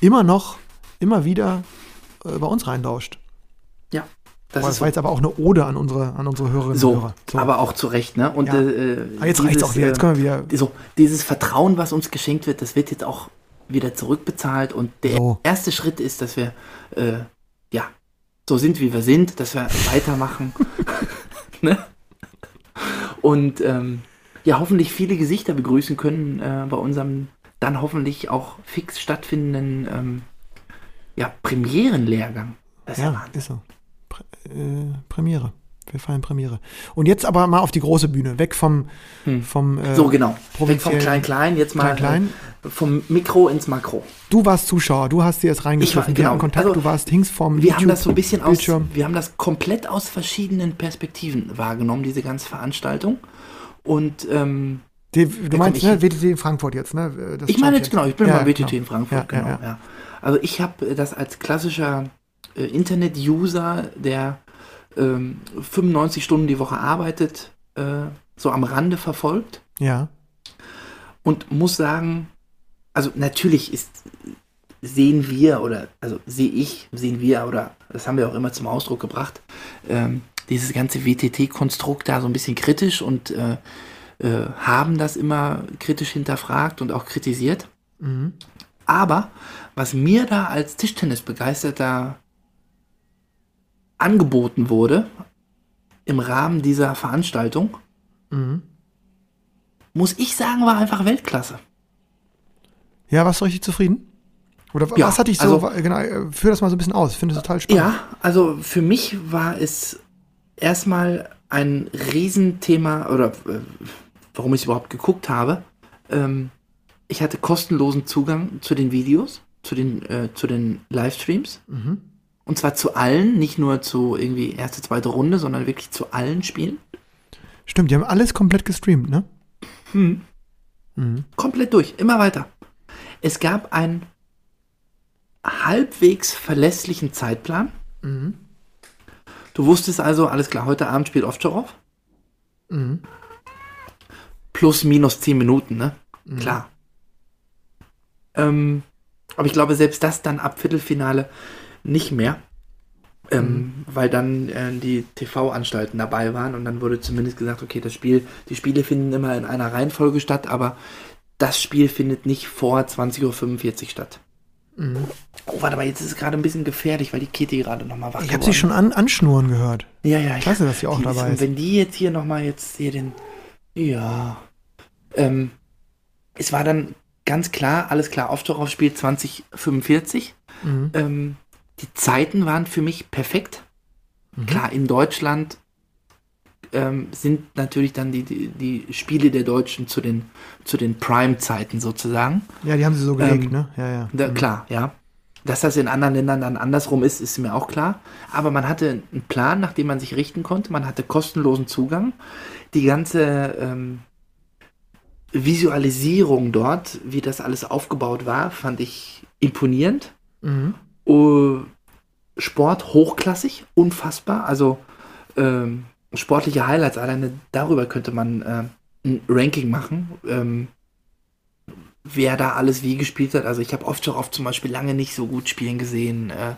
immer noch, immer wieder äh, bei uns reindauscht. ja, das Das, ist war jetzt aber auch eine Ode an unsere, an unsere Hörerinnen so. und Hörer. so. Aber auch zu Recht, ne? Und Ja. äh, Ah, jetzt dieses, auch wieder, jetzt können wir wieder. äh, so, dieses Vertrauen, was uns geschenkt wird, das wird jetzt auch wieder zurückbezahlt. Und der So. erste Schritt ist, dass wir äh, ja so sind, wie wir sind, dass wir weitermachen. ne? Und ähm, ja, hoffentlich viele Gesichter begrüßen können äh, bei unserem dann hoffentlich auch fix stattfindenden ähm, ja, Premierenlehrgang. Das ist ja Ja, Wahnsinn. ist so. Pr äh, Premiere. Wir feiern Premiere. Und jetzt aber mal auf die große Bühne, weg vom, Hm. vom äh, So, genau. Weg vom Klein-Klein, jetzt mal Klein-Klein. Äh, vom Mikro ins Makro. Du warst Zuschauer, du hast dir jetzt war- wir hatten genau. Kontakt, Also, du warst hings vom Wir haben das so ein bisschen aus, Bildschirm. wir haben das komplett aus verschiedenen Perspektiven wahrgenommen, diese ganze Veranstaltung. Und ähm, Die, du komm, meinst, ne, WTT in Frankfurt jetzt, ne? Das ich meine jetzt genau, ich bin Ja, mal WTT genau. in Frankfurt, Ja, ja, genau. ja. Ja, Also ich habe das als klassischer äh, Internet-User, der ähm, 95 Stunden die Woche arbeitet, äh, so am Rande verfolgt. Ja, und muss sagen, also natürlich ist sehen wir oder also sehe ich, sehen wir oder das haben wir auch immer zum Ausdruck gebracht, ähm, dieses ganze WTT-Konstrukt da so ein bisschen kritisch und äh, äh, haben das immer kritisch hinterfragt und auch kritisiert. mhm. Aber was mir da als Tischtennisbegeisterter angeboten wurde im Rahmen dieser Veranstaltung, Mhm. muss ich sagen, war einfach Weltklasse. Ja, warst du richtig zufrieden? Oder Ja, was hat dich so, also- genau, äh, führ das mal so ein bisschen aus, ich finde es total spannend. Ja, also für mich war es erstmal ein Riesenthema, oder äh, warum ich es überhaupt geguckt habe. Ähm, ich hatte kostenlosen Zugang zu den Videos, zu den, äh, zu den Livestreams. Mhm. Und zwar zu allen, nicht nur zu irgendwie erste, zweite Runde, sondern wirklich zu allen Spielen. Stimmt, die haben alles komplett gestreamt, ne? Mhm. Komplett durch, immer weiter. Es gab einen halbwegs verlässlichen Zeitplan. Mhm. Du wusstest also, alles klar, heute Abend spielt Ovtcharov. Mhm. Plus, minus 10 Minuten, ne? Klar. Ähm, aber ich glaube, selbst das dann ab Viertelfinale nicht mehr. Ähm, Weil dann äh, die TV-Anstalten dabei waren und dann wurde zumindest gesagt, okay, das Spiel, die Spiele finden immer in einer Reihenfolge statt, aber das Spiel findet nicht vor 20.45 Uhr statt. Oh, warte mal, jetzt ist es gerade ein bisschen gefährlich, weil die Kitty gerade nochmal wach Ich habe sie schon an, anschnurren gehört. Ja, ja, ja. Klasse, dass sie auch Die dabei ist. Wenn die jetzt hier nochmal jetzt hier den. Ja. Ähm, es war dann ganz klar, alles klar, Aufstorauf spielt 2045. Mhm. Ähm, die Zeiten waren für mich perfekt. Mhm. Klar, in Deutschland ähm, sind natürlich dann die, die, die Spiele der Deutschen zu den, zu den Prime-Zeiten sozusagen. Ja, die haben sie so gelegt, Ähm, ne? Ja, ja. Da, Mhm. Klar, ja. Dass das in anderen Ländern dann andersrum ist, ist mir auch klar. Aber man hatte einen Plan, nach dem man sich richten konnte. Man hatte kostenlosen Zugang. Die ganze ähm, Visualisierung dort, wie das alles aufgebaut war, fand ich imponierend. Mhm. Uh, Sport hochklassig, unfassbar. Also ähm, sportliche Highlights, alleine darüber könnte man äh, ein Ranking machen. Ähm, wer da alles wie gespielt hat. Also ich habe oft schon oft zum Beispiel lange nicht so gut spielen gesehen. Äh,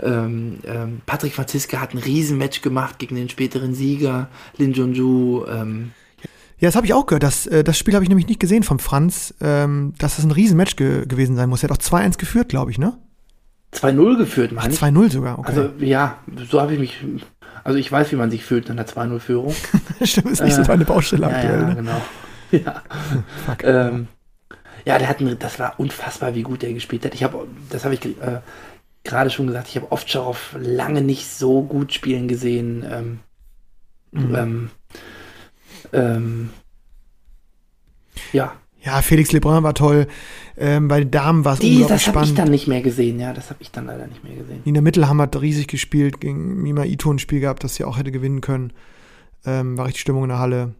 ähm, ähm, Patrick Franziska hat ein Riesenmatch gemacht gegen den späteren Sieger, Lin Junju. Ähm. Ja, das habe ich auch gehört. Das, äh, das Spiel habe ich nämlich nicht gesehen von Franz, ähm, dass das ein Riesenmatch ge gewesen sein muss. Er hat auch 2-1 geführt, glaube ich, ne? 2-0 geführt, meine ich. 2-0 sogar, okay. Also ja, so habe ich mich. Also ich weiß, wie man sich fühlt nach einer 2-0-Führung. Stimmt, ist nicht äh, so deine Baustelle ja, aktuell. Ja, ne? genau. Ja. ähm, ja, der hat ein, das war unfassbar, wie gut er gespielt hat. Ich habe, das habe ich äh, gerade schon gesagt, ich habe oft schon auf lange nicht so gut spielen gesehen. Ähm, Mhm. ähm, ähm, ja, Ja, Felix Lebrun war toll. Ähm, bei den Damen war es unglaublich das habe ich spannend. dann nicht mehr gesehen. Ja, das habe ich dann leider nicht mehr gesehen. Nina Mittelhammer hat riesig gespielt, gegen Mima Ito ein Spiel gehabt, das sie auch hätte gewinnen können. Ähm, war richtig Stimmung in der Halle.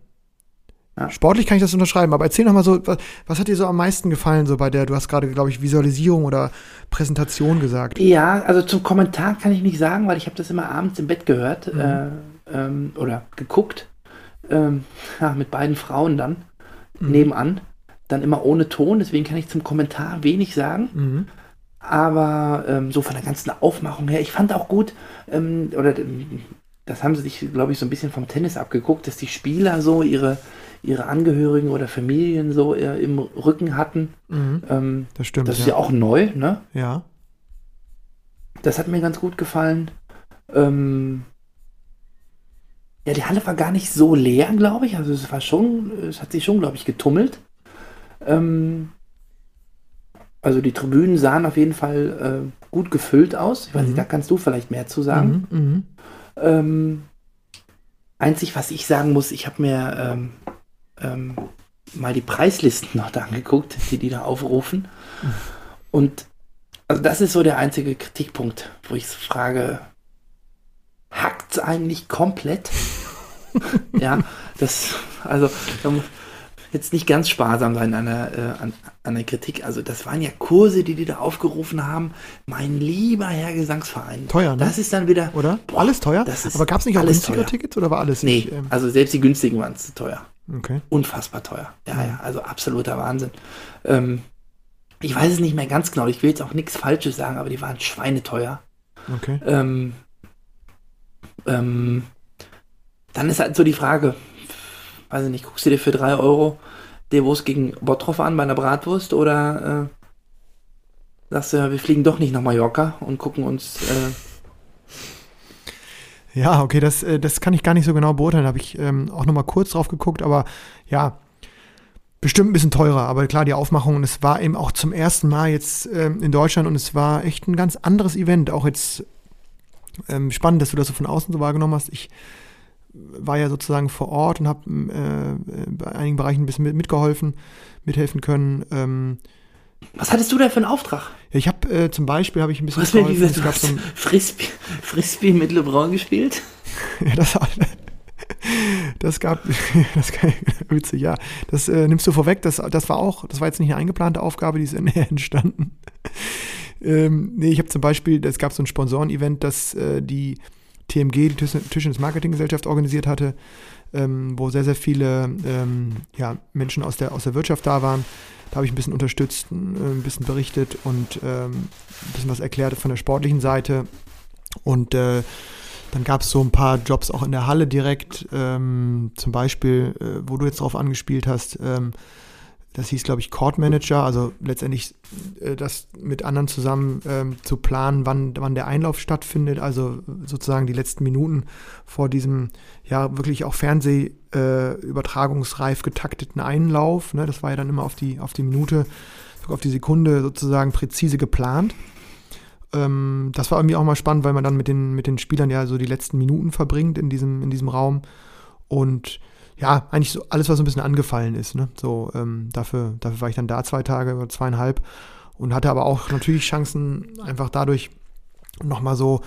Ja. Sportlich kann ich das unterschreiben, aber erzähl noch mal so, was, was hat dir so am meisten gefallen, so bei der, du hast gerade, glaube ich, Visualisierung oder Präsentation gesagt. Ja, also zum Kommentar kann ich nicht sagen, weil ich habe das immer abends im Bett gehört Mhm. äh, ähm, oder geguckt. Ähm, ja, mit beiden Frauen dann Mhm. nebenan. Dann immer ohne Ton, deswegen kann ich zum Kommentar wenig sagen. Mhm. Aber ähm, so von der ganzen Aufmachung her, ich fand auch gut, ähm, oder ähm, das haben sie sich, glaube ich, so ein bisschen vom Tennis abgeguckt, dass die Spieler so ihre, ihre Angehörigen oder Familien so äh, im Rücken hatten. Mhm. Ähm, Das stimmt. das ist ja. ja auch neu, ne? ja. Das hat mir ganz gut gefallen. Ähm, ja, die Halle war gar nicht so leer, glaube ich. Also es war schon, es hat sich schon, glaube ich, getummelt. Ähm, also die Tribünen sahen auf jeden Fall äh, gut gefüllt aus. Ich weiß Mhm. nicht, da kannst du vielleicht mehr zu sagen. Mhm. Mhm. Ähm, einzig, was ich sagen muss, ich habe mir ähm, ähm, mal die Preislisten noch da angeguckt, die die da aufrufen. Und also das ist so der einzige Kritikpunkt, wo ich frage, hackt's eigentlich komplett? ja, das, also jetzt nicht ganz sparsam sein an der, äh, an, an der Kritik. Also das waren ja Kurse, die die da aufgerufen haben. Mein lieber Herr Gesangsverein. Teuer, ne? Das ist dann wieder, Oder? Boah, alles teuer? das ist aber gab es nicht auch teuer. Tickets oder war alles Nee, nicht? Ähm, also selbst die günstigen waren zu teuer. okay. Unfassbar teuer. Ja, ja, also absoluter Wahnsinn. Ähm, ich weiß es nicht mehr ganz genau. Ich will jetzt auch nichts Falsches sagen, aber die waren schweineteuer. Okay. Ähm, ähm, dann ist halt so die Frage, weiß ich nicht, guckst du dir für 3 Euro Devos gegen Bottroff an bei einer Bratwurst oder äh, sagst du, wir fliegen doch nicht nach Mallorca und gucken uns äh, Ja, okay, das, äh, das kann ich gar nicht so genau beurteilen. Da habe ich ähm, auch noch mal kurz drauf geguckt, aber ja, bestimmt ein bisschen teurer. Aber klar, die Aufmachung, und es war eben auch zum ersten Mal jetzt ähm, in Deutschland und es war echt ein ganz anderes Event. Auch jetzt ähm, spannend, dass du das so von außen so wahrgenommen hast. Ich war ja sozusagen vor Ort und habe äh, bei einigen Bereichen ein bisschen mit, mitgeholfen, mithelfen können. Ähm, Was hattest du da für einen Auftrag? ja, ich habe äh, zum Beispiel habe ich ein bisschen Was mir mitgeholfen. gesagt, Es du hast so Frisbee, Frisbee mit LeBron gespielt? Ja, das, das gab, das witzig, ja. Das äh, nimmst du vorweg, das, das war auch, das war jetzt nicht eine eingeplante Aufgabe, die ist entstanden. Ähm, nee, ich habe zum Beispiel, es gab so ein Sponsoren-Event, das äh, die TMG, die Tischtennis Marketinggesellschaft, organisiert hatte, ähm, wo sehr, sehr viele ähm, ja, Menschen aus der, aus der Wirtschaft da waren. Da habe ich ein bisschen unterstützt, ein, ein bisschen berichtet und ähm, ein bisschen was erklärt von der sportlichen Seite. Und äh, dann gab es so ein paar Jobs auch in der Halle direkt, ähm, zum Beispiel, äh, wo du jetzt drauf angespielt hast, ähm, das hieß, glaube ich, Court Manager, also letztendlich äh, das mit anderen zusammen ähm, zu planen, wann, wann der Einlauf stattfindet, also sozusagen die letzten Minuten vor diesem ja wirklich auch Fernsehübertragungsreif äh, getakteten Einlauf. Ne? Das war ja dann immer auf die, auf die Minute, auf die Sekunde sozusagen präzise geplant. Ähm, das war irgendwie auch mal spannend, weil man dann mit den, mit den Spielern ja so die letzten Minuten verbringt in diesem, in diesem Raum. Und ja, eigentlich so alles, was so ein bisschen angefallen ist. Ne? So, ähm, dafür, dafür war ich dann da zwei Tage oder zweieinhalb. und hatte aber auch natürlich Chancen, einfach dadurch nochmal so,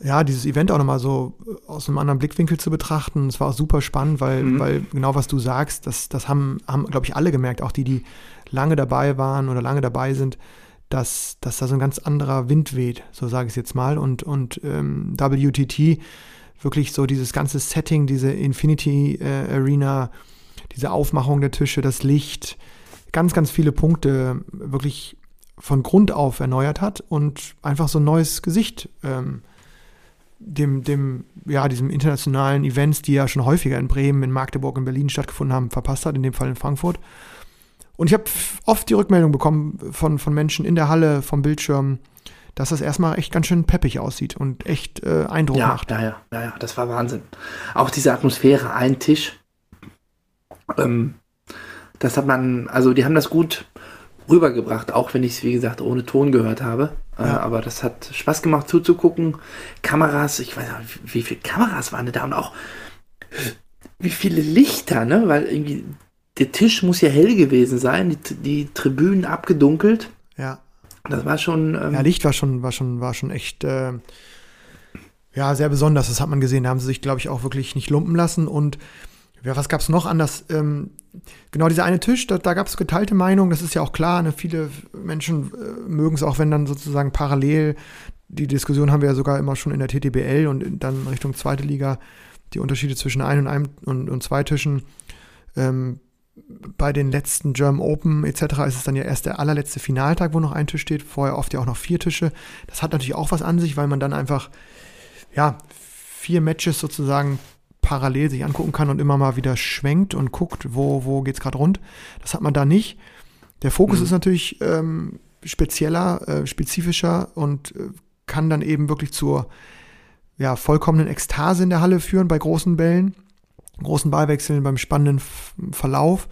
ja, dieses Event auch nochmal so aus einem anderen Blickwinkel zu betrachten. Es war auch super spannend, weil, Mhm. weil genau was du sagst, das, das haben, haben glaube ich, alle gemerkt, auch die, die lange dabei waren oder lange dabei sind, dass, dass da so ein ganz anderer Wind weht, so sage ich es jetzt mal. Und, und ähm, WTT, wirklich so dieses ganze Setting, diese Infinity äh, Arena, diese Aufmachung der Tische, das Licht, ganz, ganz viele Punkte wirklich von Grund auf erneuert hat und einfach so ein neues Gesicht ähm, dem, dem, ja, diesem internationalen Events, die ja schon häufiger in Bremen, in Magdeburg, in Berlin stattgefunden haben, verpasst hat, in dem Fall in Frankfurt. Und ich habe oft die Rückmeldung bekommen von, von Menschen in der Halle, vom Bildschirm, dass das erstmal echt ganz schön peppig aussieht und echt äh, Eindruck Ja, macht. ja, ja, ja, ja, das war Wahnsinn. Auch diese Atmosphäre, ein Tisch. Ähm, das hat man, also die haben das gut rübergebracht, auch wenn ich es, wie gesagt, ohne Ton gehört habe. Äh, Ja. aber das hat Spaß gemacht zuzugucken. Kameras, ich weiß nicht, wie, viele Kameras waren da und auch wie viele Lichter, ne? Weil irgendwie der Tisch muss ja hell gewesen sein, die, die Tribünen abgedunkelt. Ja. Das war schon. Ähm, Ja, Licht war schon, war schon, war schon echt, äh, ja, sehr besonders. Das hat man gesehen. Da haben sie sich, glaube ich, auch wirklich nicht lumpen lassen. Und ja, was gab es noch anders? Ähm, genau, dieser eine Tisch, da, da gab es geteilte Meinungen. Das ist ja auch klar. Ne? Viele Menschen äh, mögen es auch, wenn dann sozusagen parallel, die Diskussion haben wir ja sogar immer schon in der TTBL und dann Richtung zweite Liga, die Unterschiede zwischen ein und einem und, und zwei Tischen. Ähm, bei den letzten German Open etc. ist es dann ja erst der allerletzte Finaltag, wo noch ein Tisch steht. Vorher oft ja auch noch vier Tische. Das hat natürlich auch was an sich, weil man dann einfach ja vier Matches sozusagen parallel sich angucken kann und immer mal wieder schwenkt und guckt, wo, wo geht es gerade rund. Das hat man da nicht. Der Fokus Mhm. ist natürlich ähm, spezieller, äh, spezifischer und äh, kann dann eben wirklich zur ja, vollkommenen Ekstase in der Halle führen bei großen Bällen, großen Ballwechseln, beim spannenden Verlauf.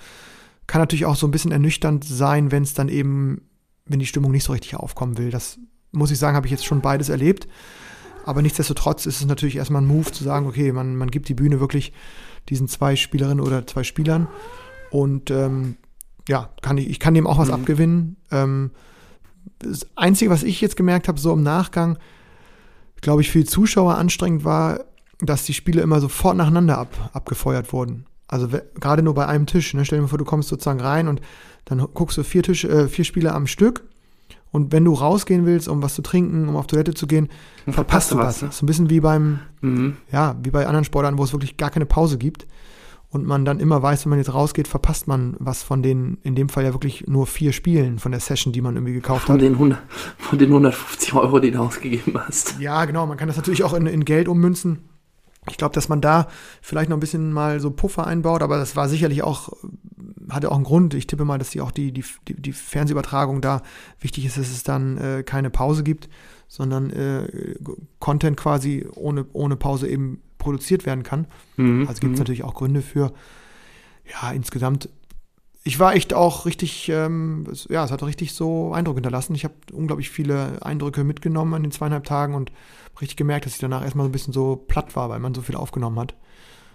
Kann natürlich auch so ein bisschen ernüchternd sein, wenn es dann eben, wenn die Stimmung nicht so richtig aufkommen will. Das muss ich sagen, habe ich jetzt schon beides erlebt. Aber nichtsdestotrotz ist es natürlich erstmal ein Move zu sagen, okay, man, man gibt die Bühne wirklich diesen zwei Spielerinnen oder zwei Spielern. Und ähm, ja, kann ich, ich kann dem auch was Mhm. abgewinnen. Ähm, das Einzige, was ich jetzt gemerkt habe, so im Nachgang, glaube ich, für die Zuschauer anstrengend war, dass die Spiele immer sofort nacheinander ab, abgefeuert wurden. Also gerade nur bei einem Tisch. Ne? Stell dir mal vor, du kommst sozusagen rein und dann guckst du vier, Tisch, äh, vier Spiele am Stück. Und wenn du rausgehen willst, um was zu trinken, um auf Toilette zu gehen, Dann verpasst du was. ne? So ein bisschen wie beim, Mhm. ja, wie bei anderen Sportarten, wo es wirklich gar keine Pause gibt. Und man dann immer weiß, wenn man jetzt rausgeht, verpasst man was von den, in dem Fall ja wirklich nur vier Spielen von der Session, die man irgendwie gekauft Von hat. den, 100, von den 150 Euro, die du ausgegeben hast. Ja, genau. Man kann das natürlich auch in, in Geld ummünzen. Ich glaube, dass man da vielleicht noch ein bisschen mal so Puffer einbaut, aber das war sicherlich auch, hatte auch einen Grund. Ich tippe mal, dass die auch die, die, die, Fernsehübertragung da wichtig ist, dass es dann äh, keine Pause gibt, sondern äh, Content quasi ohne, ohne Pause eben produziert werden kann. Mhm. Also gibt es Mhm. natürlich auch Gründe für. Ja, insgesamt. Ich war echt auch richtig, ähm, ja, es hat richtig so Eindruck hinterlassen. Ich habe unglaublich viele Eindrücke mitgenommen an den zweieinhalb Tagen und richtig gemerkt, dass ich danach erstmal so ein bisschen so platt war, weil man so viel aufgenommen hat.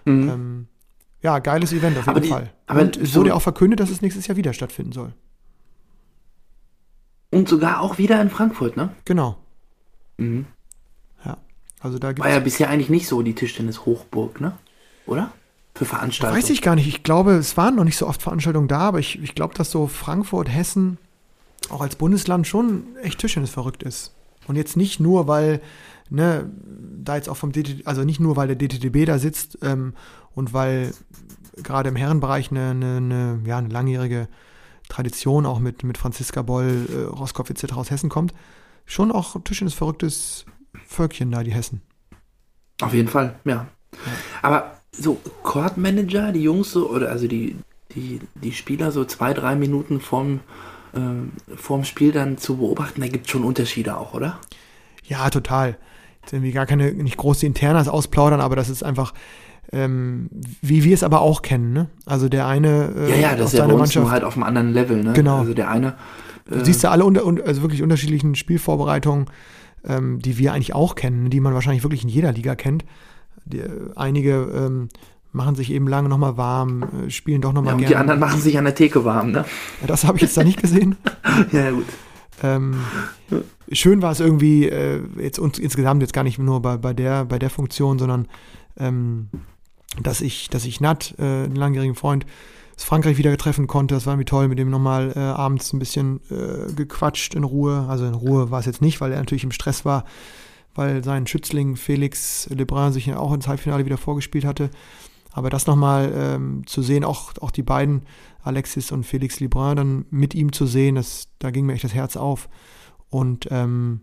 Mhm. Ähm, ja, geiles Event auf jeden die- Fall. aber und es so- wurde auch verkündet, dass es nächstes Jahr wieder stattfinden soll. Und sogar auch wieder in Frankfurt, ne? Genau. Mhm. Also da War ja bisher eigentlich nicht so die Tischtennis-Hochburg, ne? Oder? Für Veranstaltungen. Weiß ich gar nicht. Ich glaube, es waren noch nicht so oft Veranstaltungen da, aber ich, ich glaube, dass so Frankfurt, Hessen auch als Bundesland schon echt Tischtennis verrückt ist. Und jetzt nicht nur, weil, ne, da jetzt auch vom DTD, also nicht nur, weil der DTDB da sitzt ähm, und weil gerade im Herrenbereich eine, eine, eine, ja, eine langjährige Tradition auch mit, mit Franziska Boll, äh, Roskopf etc. aus Hessen kommt. Schon auch Tischtennis verrücktes Völkchen da, die Hessen. Auf jeden Fall, ja. Aber so Court Manager, die Jungs so, oder also die, die, die Spieler so zwei, drei Minuten vorm, äh, vorm Spiel dann zu beobachten, da gibt es schon Unterschiede auch, oder? Ja, total. Jetzt irgendwie gar keine, nicht groß die Internas ausplaudern, aber das ist einfach, ähm, wie wir es aber auch kennen, ne? Also der eine äh, Ja, ja, das ist ja bei uns nur Mannschaft, halt auf einem anderen Level, ne? Genau. Also der eine. du siehst ja alle unter, un- also wirklich unterschiedlichen Spielvorbereitungen, ähm, die wir eigentlich auch kennen, die man wahrscheinlich wirklich in jeder Liga kennt. Die, einige ähm, machen sich eben lange nochmal warm, äh, spielen doch Ja, nochmal und gerne. die anderen machen sich an der Theke warm, ne? Ja, das habe ich jetzt da nicht gesehen. ja, ja, gut. Ähm, schön war es irgendwie, äh, jetzt uns, insgesamt jetzt gar nicht nur bei, bei, der, bei der Funktion, sondern ähm, dass ich, dass ich Nat, äh, einen langjährigen Freund, aus Frankreich wieder treffen konnte. Das war irgendwie toll, mit dem nochmal äh, abends ein bisschen äh, gequatscht in Ruhe. Also in Ruhe war es jetzt nicht, weil er natürlich im Stress war, weil sein Schützling Felix Lebrun sich ja auch ins Halbfinale wieder vorgespielt hatte. Aber das nochmal ähm, zu sehen, auch, auch die beiden, Alexis und Felix Lebrun, dann mit ihm zu sehen, das, da ging mir echt das Herz auf. Und ähm,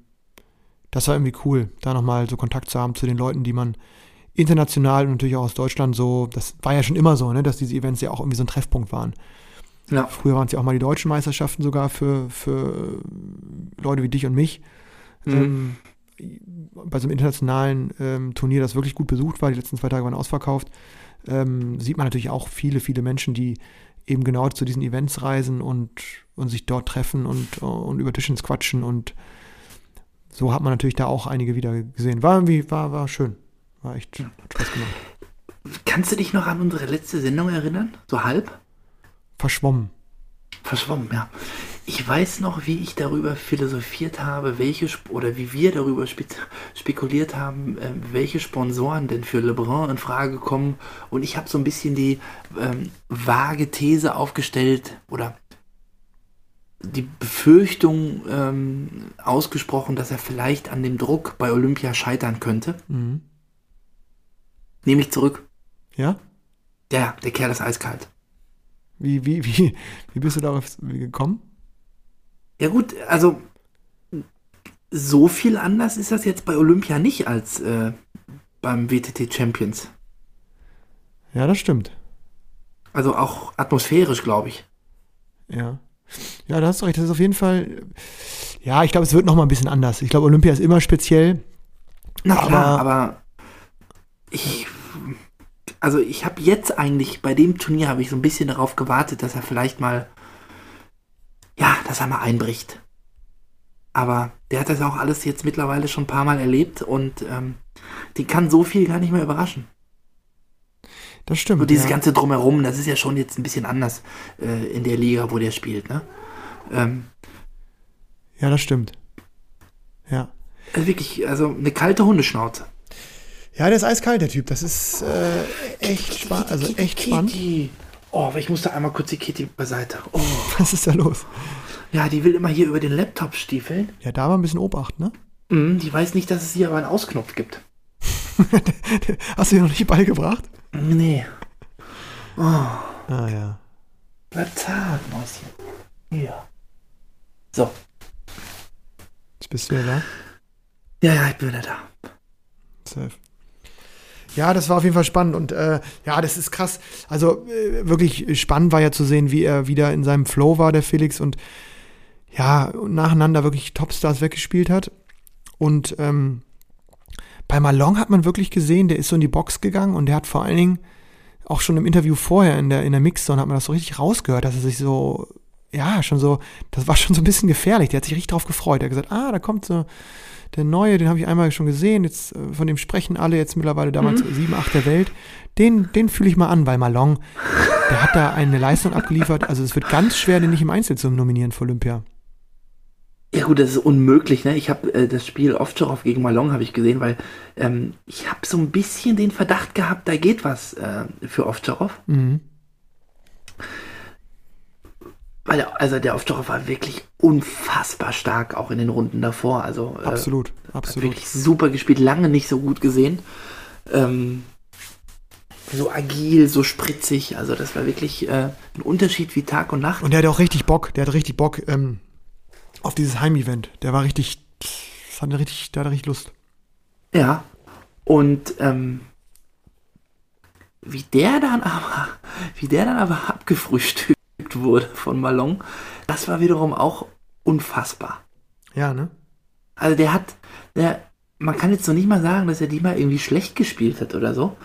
das war irgendwie cool, da nochmal so Kontakt zu haben zu den Leuten, die man international und natürlich auch aus Deutschland so, das war ja schon immer so, ne, dass diese Events ja auch irgendwie so ein Treffpunkt waren. Ja. Früher waren es ja auch mal die deutschen Meisterschaften sogar für, für Leute wie dich und mich. Mhm. Ähm, bei so einem internationalen ähm, Turnier, das wirklich gut besucht war, die letzten zwei Tage waren ausverkauft, ähm, sieht man natürlich auch viele, viele Menschen, die eben genau zu diesen Events reisen und, und sich dort treffen und, und über Tischens quatschen und so hat man natürlich da auch einige wieder gesehen. War irgendwie, war, war schön. War echt hat Spaß gemacht. Kannst du dich noch an unsere letzte Sendung erinnern? So halb? Verschwommen. Verschwommen, ja. Ich weiß noch, wie ich darüber philosophiert habe, welche oder wie wir darüber spe spekuliert haben, äh, welche Sponsoren denn für LeBron in Frage kommen. Und ich habe so ein bisschen die ähm, vage These aufgestellt oder die Befürchtung ähm, ausgesprochen, dass er vielleicht an dem Druck bei Olympia scheitern könnte. Mhm. Nehme ich zurück. Ja? Ja, der Kerl ist eiskalt. Wie, wie, wie, wie bist du darauf gekommen? Ja gut, also so viel anders ist das jetzt bei Olympia nicht als äh, beim WTT Champions. Ja, das stimmt. Also auch atmosphärisch, glaube ich. Ja. Ja, da hast du recht. Das ist auf jeden Fall. Ja, ich glaube, es wird noch mal ein bisschen anders. Ich glaube, Olympia ist immer speziell. Na klar, aber, aber ich, also ich habe jetzt eigentlich, bei dem Turnier habe ich so ein bisschen darauf gewartet, dass er vielleicht mal, ja, dass er mal einbricht. Aber der hat das auch alles jetzt mittlerweile schon ein paar Mal erlebt und ähm, die kann so viel gar nicht mehr überraschen. Das stimmt. Und dieses ja. ganze Drumherum, das ist ja schon jetzt ein bisschen anders äh, in der Liga, wo der spielt, ne? Ähm, ja, das stimmt. Ja. Also wirklich, also eine kalte Hundeschnauze. Ja, der ist eiskalt, der Typ. Das ist äh, echt spannend. Also echt spannend. Oh, aber ich musste einmal kurz die Kitty beiseite. Oh. Was ist da los? Ja, die will immer hier über den Laptop stiefeln. Ja, da war ein bisschen Obacht, ne? Mm, die weiß nicht, dass es hier aber einen Ausknopf gibt. Hast du ihr noch nicht beigebracht? Nee. Oh. Ah ja. Bleib zart, Mäuschen. Hier. So. Jetzt bist du ja da? Ja, ja, ich bin wieder da. Safe. Ja, das war auf jeden Fall spannend und äh, ja, das ist krass. Also äh, wirklich spannend war ja zu sehen, wie er wieder in seinem Flow war, der Felix, und ja, nacheinander wirklich Topstars weggespielt hat. Und ähm, bei Malong hat man wirklich gesehen, der ist so in die Box gegangen und der hat vor allen Dingen auch schon im Interview vorher in der, in der Mixzone hat man das so richtig rausgehört, dass er sich so, ja, schon so, das war schon so ein bisschen gefährlich. Der hat sich richtig drauf gefreut. Er hat gesagt, ah, da kommt so der neue, den habe ich einmal schon gesehen, jetzt äh, von dem sprechen alle jetzt mittlerweile damals mhm. 7, 8 der Welt. Den, den fühle ich mal an, weil Malong, der hat da eine Leistung abgeliefert. Also es wird ganz schwer, den nicht im Einzel zu nominieren für Olympia. Ja gut, das ist unmöglich. Ne? Ich habe äh, das Spiel Ovtcharov gegen Malong habe ich gesehen, weil ähm, ich habe so ein bisschen den Verdacht gehabt, da geht was äh, für Ovtcharov. Mhm. Weil der, also der Ovtcharov war wirklich unfassbar stark, auch in den Runden davor. Also äh, absolut, äh, absolut. Wirklich super gespielt, lange nicht so gut gesehen. Ähm, so agil, so spritzig. Also das war wirklich äh, ein Unterschied wie Tag und Nacht. Und der hat auch richtig Bock. Der hat richtig Bock ähm, auf dieses Heimevent. Der war richtig, das hat richtig, der hatte richtig Lust. Ja. Und ähm, wie der dann aber, wie der dann aber abgefrühstückt wurde von Malong, das war wiederum auch unfassbar. Ja, ne? Also der hat, der, man kann jetzt noch nicht mal sagen, dass er die mal irgendwie schlecht gespielt hat oder so.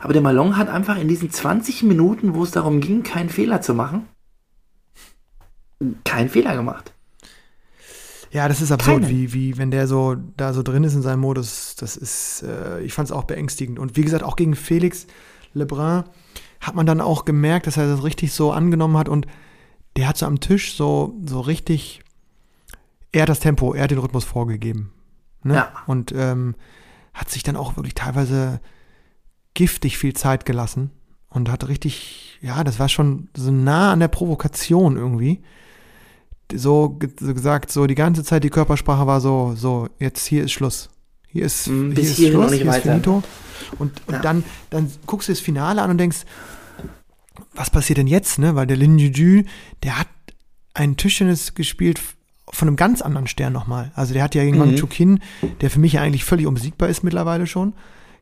Aber der Malong hat einfach in diesen 20 Minuten, wo es darum ging, keinen Fehler zu machen, keinen Fehler gemacht. Ja, das ist absurd, wie, wie wenn der so da so drin ist in seinem Modus. Das ist, äh, ich fand es auch beängstigend. Und wie gesagt, auch gegen Felix Lebrun hat man dann auch gemerkt, dass er das richtig so angenommen hat und der hat so am Tisch so, so richtig er hat das Tempo, er hat den Rhythmus vorgegeben. Ne? Ja. Und ähm, hat sich dann auch wirklich teilweise giftig viel Zeit gelassen und hat richtig, ja, das war schon so nah an der Provokation irgendwie. So, so gesagt, so die ganze Zeit die Körpersprache war so, so, jetzt hier ist Schluss. Hier ist, Mm, hier ist Schluss, nicht hier ist finito. Und, und Ja. dann, dann guckst du das Finale an und denkst, was passiert denn jetzt, ne? Weil der Lin Juju, der hat ein Tischtennis gespielt von einem ganz anderen Stern nochmal. Also der hat ja gegen Mhm. Wang Chukin, der für mich ja eigentlich völlig unbesiegbar ist mittlerweile schon,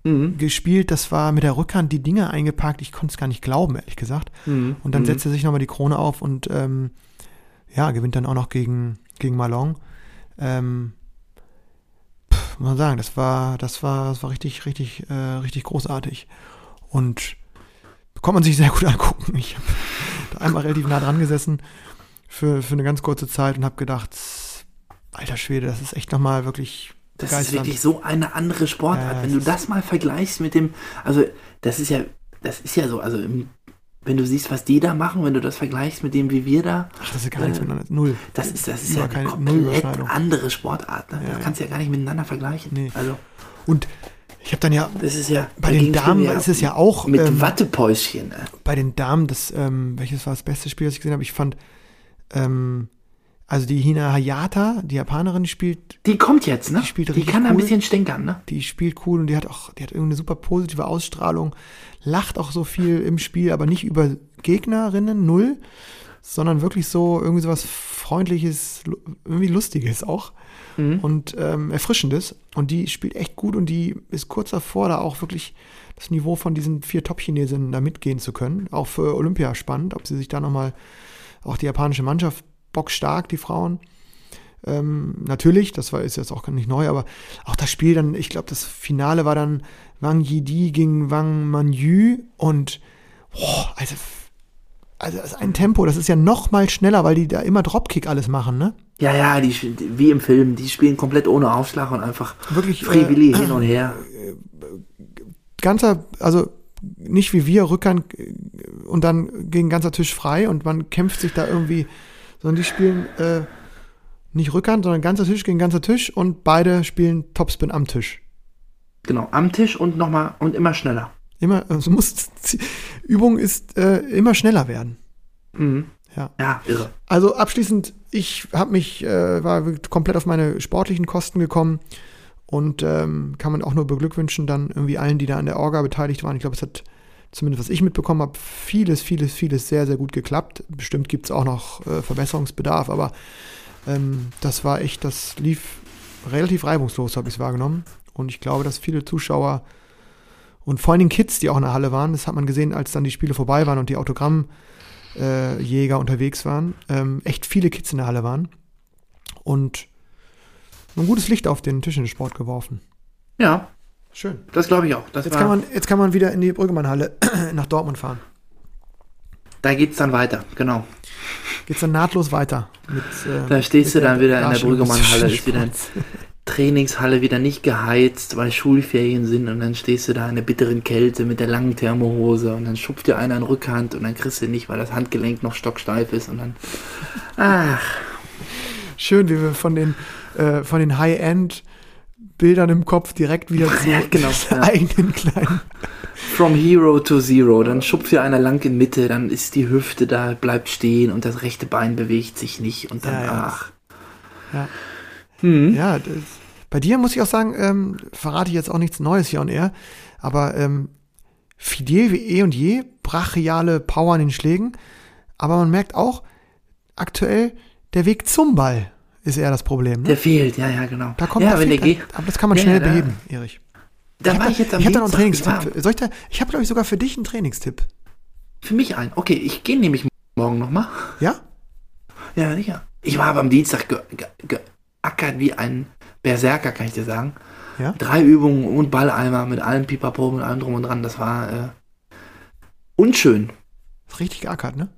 Mhm. gespielt. Das war mit der Rückhand die Dinge eingepackt. Ich konnte es gar nicht glauben, ehrlich gesagt. Mhm. Und dann Mhm. setzt er sich nochmal die Krone auf und ähm, ja, gewinnt dann auch noch gegen, gegen Malong. Ähm, pff, muss man sagen, das war, das war, das war richtig, richtig, äh, richtig großartig. Und konnte man sich sehr gut angucken. Ich habe da einmal relativ nah dran gesessen für, für eine ganz kurze Zeit und habe gedacht, alter Schwede, das ist echt nochmal wirklich Das ist wirklich so eine andere Sportart. Ja, wenn du das mal vergleichst mit dem, also das ist ja, das ist ja so, also im, wenn du siehst, was die da machen, wenn du das vergleichst mit dem, wie wir da, Ach, das ist gar nichts äh, miteinander. Null. das ist, das ist Über ja eine komplett andere Sportart. Ne? Ja, das ja. kannst du ja gar nicht miteinander vergleichen. Nee. Also Und ich habe dann ja, das ist ja bei den Damen wir ist es ja auch, mit ähm, Wattepäuschen. Ne? bei den Damen, das, ähm, welches war das beste Spiel, das ich gesehen habe? Ich fand, ähm, also die Hina Hayata, die Japanerin, die spielt, Die kommt jetzt, ne? Die spielt die kann ein cool. bisschen stänkern, ne? die spielt cool und die hat auch, die hat irgendeine super positive Ausstrahlung, lacht auch so viel im Spiel, aber nicht über Gegnerinnen, null, sondern wirklich so irgendwie sowas Freundliches, lu- irgendwie Lustiges auch Mhm. und ähm, Erfrischendes. Und die spielt echt gut und die ist kurz davor, da auch wirklich das Niveau von diesen vier Top-Chinesinnen da mitgehen zu können. Auch für Olympia spannend, ob sie sich da nochmal, auch die japanische Mannschaft, bockstark, die Frauen. Ähm, natürlich, das war ist jetzt auch nicht neu, aber auch das Spiel dann, ich glaube, das Finale war dann Wang Yidi gegen Wang Manyu und boah, also, also das ist ein Tempo, das ist ja noch mal schneller, weil die da immer Dropkick alles machen, ne? Ja, ja, die, wie im Film, die spielen komplett ohne Aufschlag und einfach Wirklich, äh, Frivilli hin und her. ganzer, also nicht wie wir, Rückhand äh, und dann gegen ganzer Tisch frei und man kämpft sich da irgendwie, sondern die spielen äh, nicht Rückhand, sondern ganzer Tisch gegen ganzer Tisch und beide spielen Topspin am Tisch. Genau, am Tisch und nochmal und immer schneller. Immer, also muss, Übung ist äh, immer schneller werden. Mhm. Ja. Ja, irre. Also abschließend, ich habe mich, äh, war komplett auf meine sportlichen Kosten gekommen und ähm, kann man auch nur beglückwünschen dann irgendwie allen, die da an der Orga beteiligt waren. Ich glaube, es hat zumindest, was ich mitbekommen habe, vieles, vieles, vieles sehr, sehr gut geklappt. Bestimmt gibt es auch noch äh, Verbesserungsbedarf, aber ähm, das war echt, das lief relativ reibungslos, habe ich es wahrgenommen. Und ich glaube, dass viele Zuschauer und vor allen Dingen Kids, die auch in der Halle waren, das hat man gesehen, als dann die Spiele vorbei waren und die Autogramm äh, unterwegs waren, ähm, echt viele Kids in der Halle waren und ein gutes Licht auf den Tischtennissport geworfen. Ja, Schön. das glaube ich auch. Das Jetzt kann, man, jetzt kann man wieder in die Brüggemann-Halle nach Dortmund fahren. da geht es dann weiter, genau. Geht's dann nahtlos weiter. Mit, äh, Da stehst du dann wieder in der Brüggemann-Halle, ist wieder ein. Trainingshalle wieder nicht geheizt, weil Schulferien sind und dann stehst du da in der bitteren Kälte mit der langen Thermohose und dann schupft dir einer in Rückhand und dann kriegst du nicht, weil das Handgelenk noch stocksteif ist und dann, ach, Schön, wie wir von den, äh, von den High-End-Bildern im Kopf direkt wieder zu Ja, genau, ja. eigenen kleinen. from hero to zero, dann schupft dir einer lang in Mitte, dann ist die Hüfte da, bleibt stehen und das rechte Bein bewegt sich nicht und dann, ja. ach. Ja. Hm. Ja, das, bei dir muss ich auch sagen, ähm, verrate ich jetzt auch nichts Neues hier on air, aber ähm, fidel wie eh und je, brachiale Power in den Schlägen, aber man merkt auch, aktuell der Weg zum Ball ist eher das Problem. Ne? Der fehlt, ja, ja, genau. Da kommt ja, der fehlt, geht. aber das kann man Ja, schnell da- beheben, Erich. Da ich war ich jetzt am ich hab da noch einen Trainingstipp. Soll ich da, ich habe, glaube ich, sogar für dich einen Trainingstipp. Für mich ein. Okay, ich gehe nämlich morgen nochmal. Ja? Ja, sicher. Ich war aber am Dienstag ge ge geackert wie ein Berserker, kann ich dir sagen. Ja? Drei Übungen und Balleimer mit allem Pipapo, mit allem drum und dran. Das war äh, unschön. Ist richtig geackert, ne?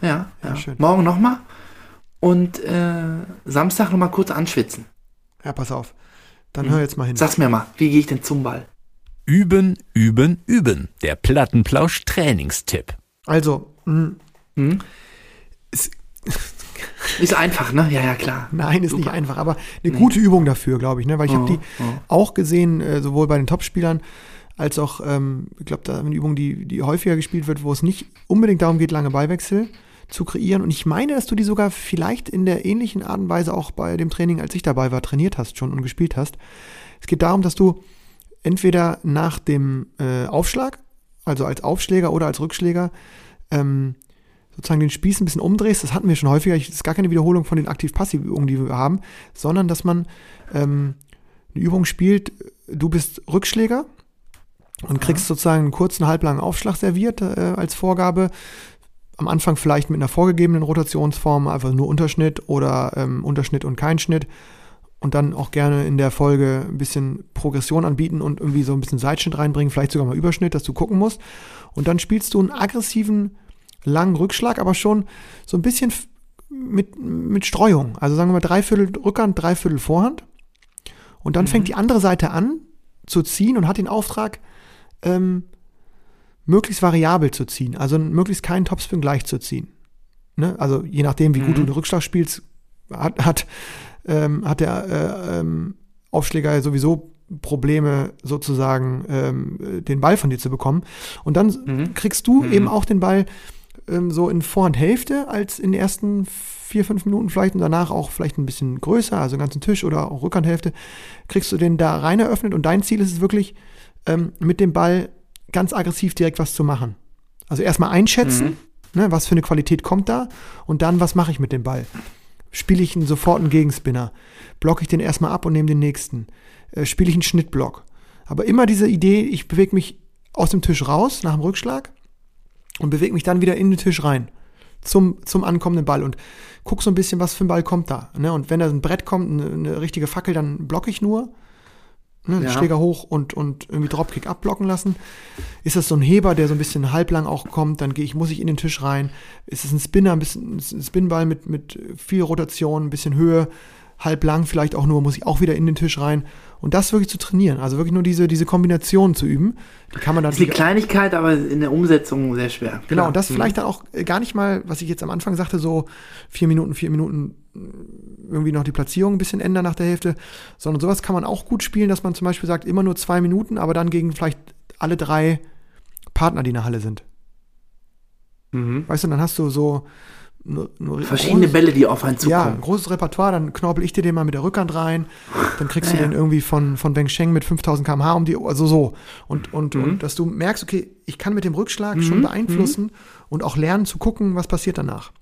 Ja, Ja, ja. schön. Morgen nochmal. Und äh, Samstag nochmal kurz anschwitzen. Ja, pass auf. Dann Mhm. hör jetzt mal hin. Sag's mir mal, wie gehe ich denn zum Ball? Üben, üben, üben. Der Plattenplausch Trainingstipp. Also, mh, Hm? es, Ist einfach, ne? Ja, ja, klar. Nein, ist nicht Super. einfach, aber eine gute Übung dafür, glaube ich, ne? Weil ich habe die oh. auch gesehen, äh, sowohl bei den Topspielern als auch, ähm, ich glaube, da eine Übung, die, die häufiger gespielt wird, wo es nicht unbedingt darum geht, lange Ballwechsel zu kreieren. Und ich meine, dass du die sogar vielleicht in der ähnlichen Art und Weise auch bei dem Training, als ich dabei war, trainiert hast schon und gespielt hast. Es geht darum, dass du entweder nach dem äh, Aufschlag, also als Aufschläger oder als Rückschläger, ähm, sozusagen den Spieß ein bisschen umdrehst. Das hatten wir schon häufiger. Das ist gar keine Wiederholung von den Aktiv-Passiv-Übungen, die wir haben, sondern dass man ähm, eine Übung spielt, du bist Rückschläger und kriegst sozusagen einen kurzen, halblangen Aufschlag serviert äh, als Vorgabe. Am Anfang vielleicht mit einer vorgegebenen Rotationsform, einfach nur Unterschnitt oder ähm, Unterschnitt und kein Schnitt. Und dann auch gerne in der Folge ein bisschen Progression anbieten und irgendwie so ein bisschen Seitschnitt reinbringen, vielleicht sogar mal Überschnitt, dass du gucken musst. Und dann spielst du einen aggressiven, langen Rückschlag, aber schon so ein bisschen mit, mit Streuung. Also sagen wir mal Dreiviertel Rückhand, Dreiviertel Vorhand. Und dann fängt die andere Seite an zu ziehen und hat den Auftrag, ähm, möglichst variabel zu ziehen. Also möglichst keinen Topspin gleich zu ziehen. Ne? Also je nachdem, wie gut du den Rückschlag spielst, hat, hat, ähm, hat der äh, ähm, Aufschläger ja sowieso Probleme, sozusagen ähm, äh, den Ball von dir zu bekommen. Und dann kriegst du eben auch den Ball ähm, so in Vorhandhälfte als in den ersten vier, fünf Minuten vielleicht und danach auch vielleicht ein bisschen größer, also einen ganzen Tisch oder auch Rückhandhälfte, kriegst du den da rein eröffnet und dein Ziel ist es wirklich, ähm, mit dem Ball ganz aggressiv direkt was zu machen. Also erstmal einschätzen, ne, was für eine Qualität kommt da und dann, was mache ich mit dem Ball? Spiele ich einen, sofort einen Gegenspinner? Blocke ich den erstmal ab und nehme den nächsten? Äh, Spiele ich einen Schnittblock? Aber immer diese Idee, ich bewege mich aus dem Tisch raus nach dem Rückschlag und bewege mich dann wieder in den Tisch rein zum, zum ankommenden Ball und guck so ein bisschen, was für ein Ball kommt da. Ne? Und wenn da ein Brett kommt, eine, eine richtige Fackel, dann blocke ich nur. Ne? Ja. Schläger hoch und, und irgendwie Dropkick abblocken lassen. Ist das so ein Heber, der so ein bisschen halblang auch kommt, dann gehe ich, muss ich in den Tisch rein. Ist es ein Spinner, ein bisschen ein Spinball mit, mit viel Rotation, ein bisschen Höhe, halblang vielleicht auch nur, muss ich auch wieder in den Tisch rein. Und das wirklich zu trainieren. Also wirklich nur diese, diese Kombination zu üben. Die kann man dann Das ist eine Kleinigkeit, aber in der Umsetzung sehr schwer. Genau, Klar. und das Mhm. vielleicht dann auch gar nicht mal, was ich jetzt am Anfang sagte, so vier Minuten, vier Minuten irgendwie noch die Platzierung ein bisschen ändern nach der Hälfte, sondern sowas kann man auch gut spielen, dass man zum Beispiel sagt, immer nur zwei Minuten, aber dann gegen vielleicht alle drei Partner, die in der Halle sind. Mhm. Weißt du, dann hast du so nur, nur Verschiedene großes- Bälle, die auf einen Ja, ein zukommen. großes Repertoire, dann knorpel ich dir den mal mit der Rückhand rein, dann kriegst Ja, du den ja. irgendwie von, von Weng Sheng mit 5000 km/h um die, also so. Und, und, Mhm. und dass du merkst, okay, ich kann mit dem Rückschlag schon beeinflussen und auch lernen zu gucken, was passiert danach.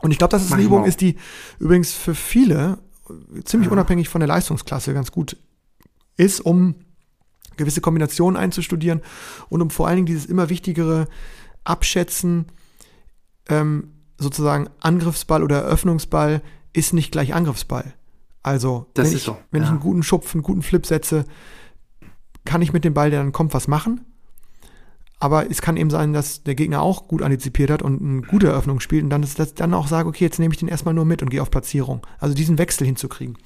Und ich glaube, dass es Mach eine Übung ist, die übrigens für viele ziemlich unabhängig von der Leistungsklasse ganz gut ist, um gewisse Kombinationen einzustudieren und um vor allen Dingen dieses immer wichtigere Abschätzen, ähm, sozusagen Angriffsball oder Eröffnungsball ist nicht gleich Angriffsball. Also, Das wenn, ich, so, wenn ich ja. einen guten Schupf, einen guten Flip setze, kann ich mit dem Ball, der dann kommt, was machen. Aber es kann eben sein, dass der Gegner auch gut antizipiert hat und eine gute Eröffnung spielt und dann, ist das, dann auch sage, okay, jetzt nehme ich den erstmal nur mit und gehe auf Platzierung. Also diesen Wechsel hinzukriegen.